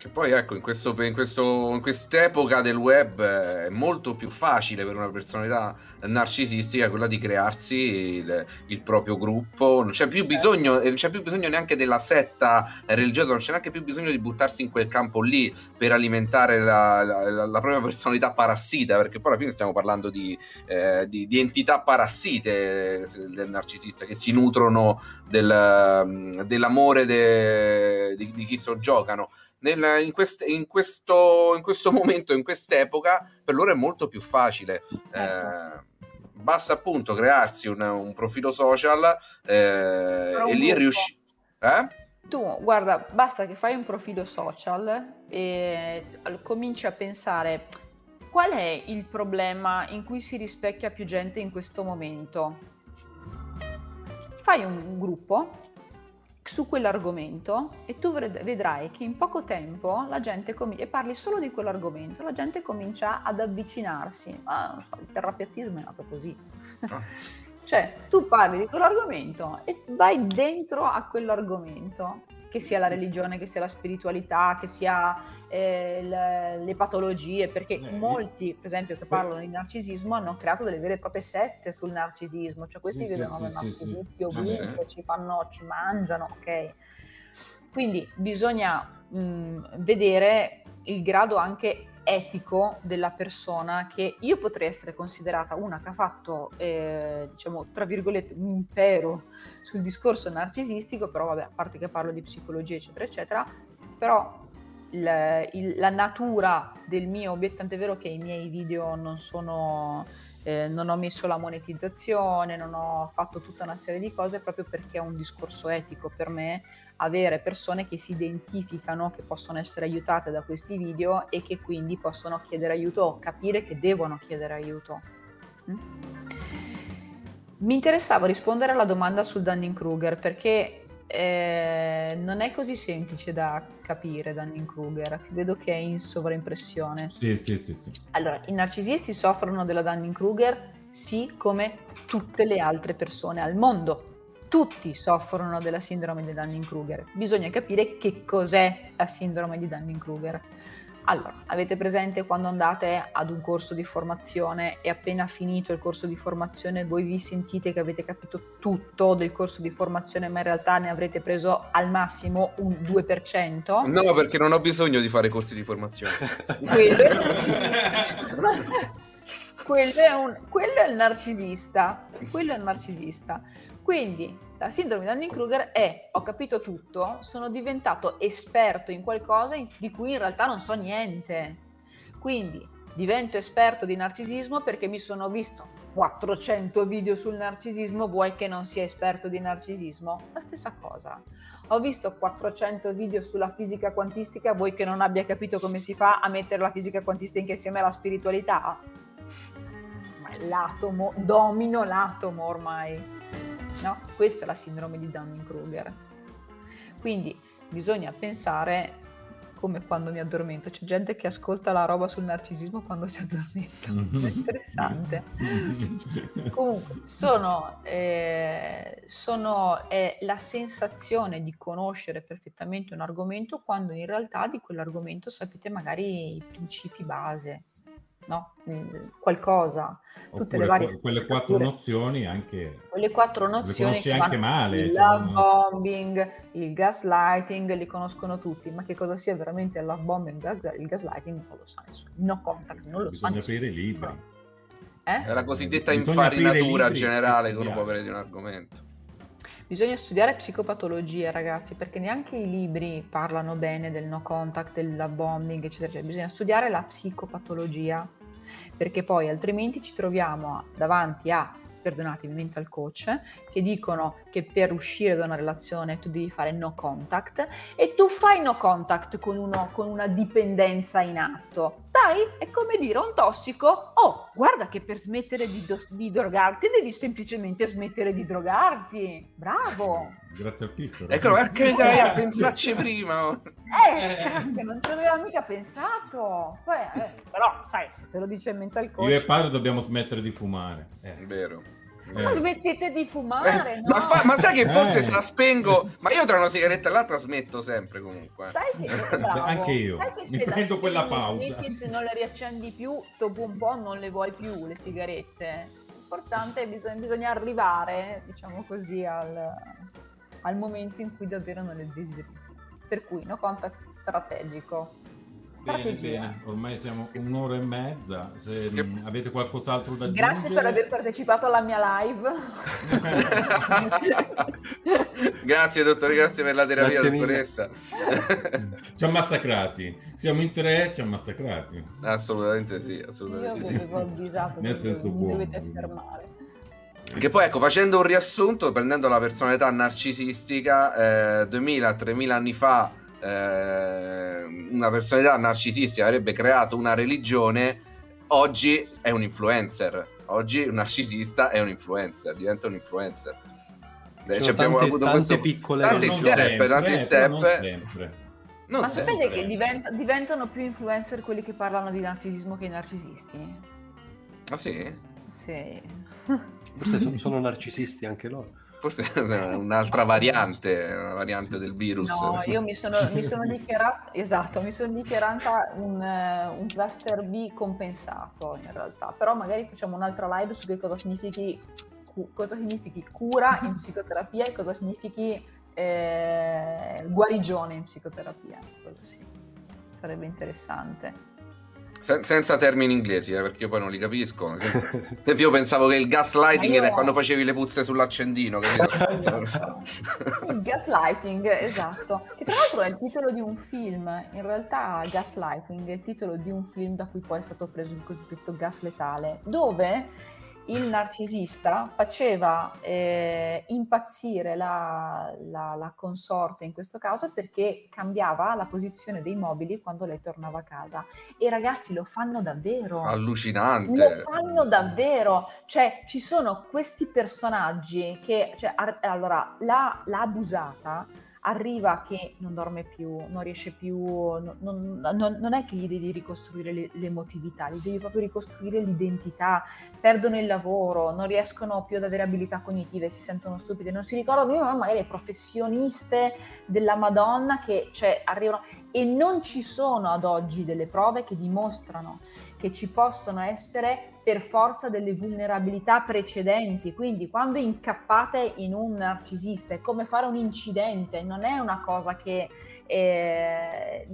che poi ecco, in, questo, in, questo, in quest'epoca del web è molto più facile per una personalità narcisistica quella di crearsi il, il proprio gruppo. Non c'è, più bisogno, non c'è più bisogno neanche della setta religiosa, non c'è neanche più bisogno di buttarsi in quel campo lì per alimentare la, la, la propria personalità parassita, perché poi alla fine stiamo parlando di, eh, di, di entità parassite del narcisista che si nutrono del, dell'amore de, di, di chi soggiocano nel, in, quest, in, questo, in, questo, *laughs* momento, in quest'epoca, per loro è molto più facile. Ecco. Eh, basta appunto crearsi un, un profilo social eh, e lì riuscire. Eh? Tu, guarda, basta che fai un profilo social e cominci a pensare qual è il problema in cui si rispecchia più gente in questo momento. Fai un gruppo su quell'argomento e tu vedrai che in poco tempo la gente comincia, e parli solo di quell'argomento, la gente comincia ad avvicinarsi. Ma non so, il terrapiattismo è nato così. Ah. *laughs* cioè, tu parli di quell'argomento e vai dentro a quell'argomento che sia la religione, che sia la spiritualità, che sia eh, le, le, patologie, perché eh, molti, per esempio, che parlano di narcisismo hanno creato delle vere e proprie sette sul narcisismo, cioè questi sì, vedono sì, narcisisti sì, ovunque, ci fanno, ci mangiano, ok? Quindi bisogna mh, vedere il grado anche etico della persona che io potrei essere considerata una che ha fatto, eh, diciamo, tra virgolette, un impero sul discorso narcisistico, però vabbè, a parte che parlo di psicologia, eccetera, eccetera, però il, il, la natura del mio obiettivo, tant'è vero che i miei video non sono... Eh, non ho messo la monetizzazione, non ho fatto tutta una serie di cose proprio perché è un discorso etico per me avere persone che si identificano, che possono essere aiutate da questi video e che quindi possono chiedere aiuto o capire che devono chiedere aiuto. Mm? Mi interessava rispondere alla domanda sul Dunning-Kruger perché eh, non è così semplice da capire Dunning-Kruger, vedo che è in sovraimpressione. Sì, sì, sì, sì. Allora, i narcisisti soffrono della Dunning-Kruger sì come tutte le altre persone al mondo. Tutti soffrono della sindrome di Dunning-Kruger. Bisogna capire che cos'è la sindrome di Dunning-Kruger. Allora, avete presente quando andate ad un corso di formazione e appena finito il corso di formazione voi vi sentite che avete capito tutto del corso di formazione, ma in realtà ne avrete preso al massimo un 2%? No, perché non ho bisogno di fare corsi di formazione. quello, è un, *laughs* *laughs* quello è il narcisista. Quello è il narcisista. Quindi la sindrome di Dunning-Kruger è ho capito tutto, sono diventato esperto in qualcosa di cui in realtà non so niente. Quindi divento esperto di narcisismo perché mi sono visto 400 video sul narcisismo, vuoi che non sia esperto di narcisismo? La stessa cosa. Ho visto 400 video sulla fisica quantistica, vuoi che non abbia capito come si fa a mettere la fisica quantistica insieme alla spiritualità? Ma l'atomo, domino l'atomo ormai. No? Questa è la sindrome di Dunning-Kruger. Quindi bisogna pensare come quando mi addormento. C'è gente che ascolta la roba sul narcisismo quando si addormenta. *laughs* È interessante. *laughs* Comunque, sono, eh, sono è la sensazione di conoscere perfettamente un argomento quando in realtà di quell'argomento sapete magari i principi base no? qualcosa, tutte Oppure le varie quelle quattro nozioni anche quelle quattro nozioni le anche male, il cioè, love bombing, il gaslighting, li conoscono tutti, ma che cosa sia veramente il love bombing, il gaslighting non lo sa nessuno. No contact, non lo Bisogna sa aprire i libri. Eh? È la cosiddetta Bisogna infarinatura generale che uno può avere di un argomento. Bisogna studiare psicopatologie, ragazzi, perché neanche i libri parlano bene del no contact, del bombing, eccetera, eccetera. Bisogna studiare la psicopatologia, perché poi altrimenti ci troviamo davanti a perdonatemi, mental coach, che dicono che per uscire da una relazione tu devi fare no contact e tu fai no contact con, uno, con una dipendenza in atto. Dai, è come dire a un tossico, oh, guarda che per smettere di, do- di drogarti devi semplicemente smettere di drogarti. Bravo! Grazie al piccolo. Ecco, perché sarei a pensarci prima. Eh, che non ci aveva mica pensato. Poi, eh, però, sai, se te lo dice il mental coach... Io e padre dobbiamo smettere di fumare. Eh. Vero. Eh. Ma smettete di fumare, eh, no? ma, fa, ma, sai che forse eh. se la spengo, ma io tra una sigaretta e l'altra smetto sempre comunque. Sai che, *laughs* bravo, Anche io. Sai che Mi prendo quella pausa. se non le riaccendi più, dopo un po' non le vuoi più le sigarette. L'importante è bisogna, bisogna arrivare, diciamo così, al, al momento in cui davvero non le desideri Per cui no contact strategico. Bene, bene, ormai siamo un'ora e mezza. Se che... avete qualcos'altro da dire. Grazie per aver partecipato alla mia live. *laughs* grazie, dottore, grazie per la terapia, dottoressa. *laughs* ci ha massacrati. Siamo in tre, ci ha massacrati. Assolutamente sì, assolutamente Io sì. avevo avvisato Nel senso buono. dovete fermare. Che poi ecco, facendo un riassunto, prendendo la personalità narcisistica, eh, 2000-3000 anni fa eh, una personalità narcisistica avrebbe creato una religione, oggi è un influencer. Oggi un narcisista è un influencer, diventa un influencer. Ci cioè, abbiamo avuto tante questo, piccole tanti step, sempre, tanti eh, step. Non sempre. Non Ma sapete che divent- diventano più influencer quelli che parlano di narcisismo che i narcisisti? Ah sì? Sì. Forse *laughs* sono narcisisti anche loro. Forse è un'altra variante, una variante del virus. No, io mi sono, mi sono dichiarata, esatto, mi sono dichiarata un, un, cluster B compensato in realtà, però magari facciamo un'altra live su che cosa significhi, cosa significhi cura in psicoterapia e cosa significhi eh, guarigione in psicoterapia. Quello sì, sarebbe interessante. Sen- senza termini inglesi, eh, perché io poi non li capisco. io pensavo che il gaslighting io... era quando facevi le puzze sull'accendino. *laughs* il gaslighting, esatto. Che tra l'altro è il titolo di un film. In realtà gaslighting è il titolo di un film da cui poi è stato preso il cosiddetto gas letale, dove il narcisista faceva eh, impazzire la, la, la, consorte in questo caso perché cambiava la posizione dei mobili quando lei tornava a casa. E ragazzi lo fanno davvero. Allucinante. Lo fanno davvero. Cioè, ci sono questi personaggi che, cioè, ar- allora, la, la abusata arriva che non dorme più, non riesce più, non, non, non è che gli devi ricostruire le, l'emotività, gli devi proprio ricostruire l'identità, perdono il lavoro, non riescono più ad avere abilità cognitive, si sentono stupide, non si ricordano più, magari le professioniste della Madonna che cioè, arrivano e non ci sono ad oggi delle prove che dimostrano che ci possono essere per forza delle vulnerabilità precedenti. Quindi quando incappate in un narcisista è come fare un incidente, non è una cosa che... Eh,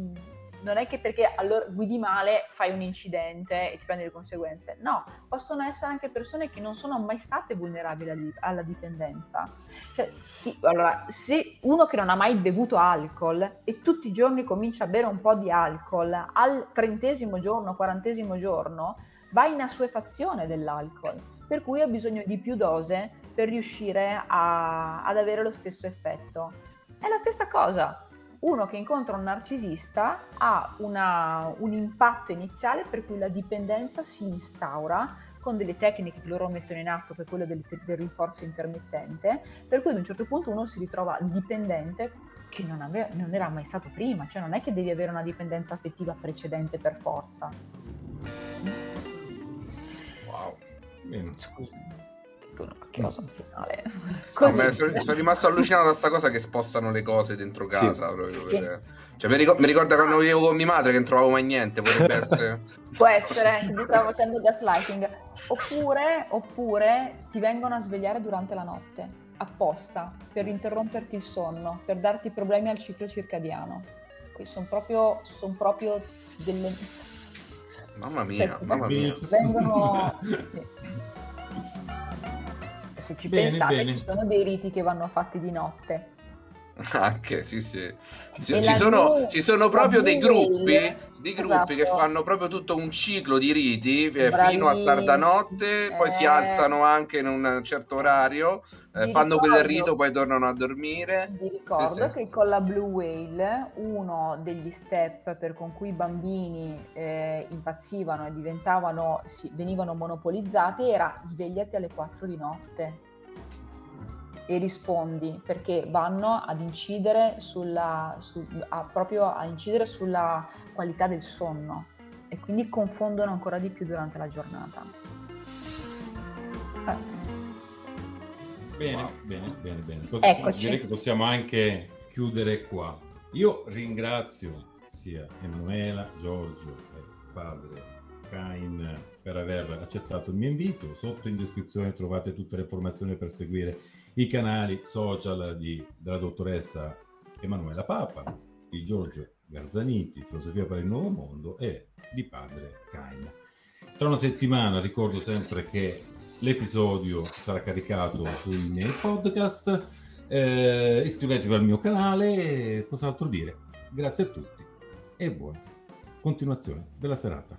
non è che perché allora guidi male fai un incidente e ti prendi le conseguenze. No, possono essere anche persone che non sono mai state vulnerabili alla dipendenza. Cioè, ti, allora, se uno che non ha mai bevuto alcol e tutti i giorni comincia a bere un po' di alcol, al trentesimo giorno, quarantesimo giorno, va in assuefazione dell'alcol, per cui ha bisogno di più dose per riuscire a, ad avere lo stesso effetto. È la stessa cosa, uno che incontra un narcisista ha una, un impatto iniziale per cui la dipendenza si instaura con delle tecniche che loro mettono in atto, che è quello del, del rinforzo intermittente, per cui ad un certo punto uno si ritrova dipendente che non, aveva, non era mai stato prima, cioè non è che devi avere una dipendenza affettiva precedente per forza. Wow. Bene. Scusa una macchinosa finale. *laughs* Così. No, sono, sono, rimasto allucinato da questa cosa che spostano le cose dentro casa. Sì. Proprio, per... cioè, mi, ricordo, mi ricorda quando vivevo con mia madre che non trovavo mai niente. Potrebbe *laughs* essere. Può essere, ti stavo facendo gaslighting. Oppure, oppure ti vengono a svegliare durante la notte apposta per interromperti il sonno, per darti problemi al ciclo circadiano. Qui sono proprio, son proprio delle. Mamma mia, cioè, mamma mia. Vengono. *laughs* se ci bene, pensate bene. ci sono dei riti che vanno fatti di notte. *laughs* Anche, sì, sì. Ci, ci sono, ci sono proprio dei gruppi, di gruppi esatto. che fanno proprio tutto un ciclo di riti eh, fino a tarda notte, poi si eh. alzano anche in un certo orario, eh, fanno ricordo, quel rito, poi tornano a dormire. Vi ricordo sì, che con la Blue Whale uno degli step per con cui i bambini eh, impazzivano e diventavano, sì, venivano monopolizzati era svegliati alle 4 di notte e rispondi perché vanno ad incidere sulla, su, a, proprio a incidere sulla qualità del sonno e quindi confondono ancora di più durante la giornata. Eh. Bene, wow. bene, bene, bene. Eccoci. Direi che possiamo anche chiudere qua. Io ringrazio sia Emanuela, Giorgio e padre Cain per aver accettato il mio invito. Sotto in descrizione trovate tutte le informazioni per seguire i canali social di, della dottoressa Emanuela Papa, di Giorgio Garzaniti, Filosofia per il Nuovo Mondo e di padre Cain. Tra una settimana ricordo sempre che l'episodio sarà caricato sui miei podcast. Eh, iscrivetevi al mio canale, cos'altro dire. Grazie a tutti e buona continuazione della serata.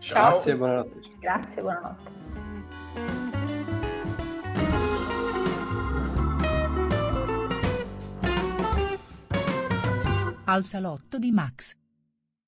Ciao. Grazie, buonanotte. Grazie, buonanotte. Al salotto di Max.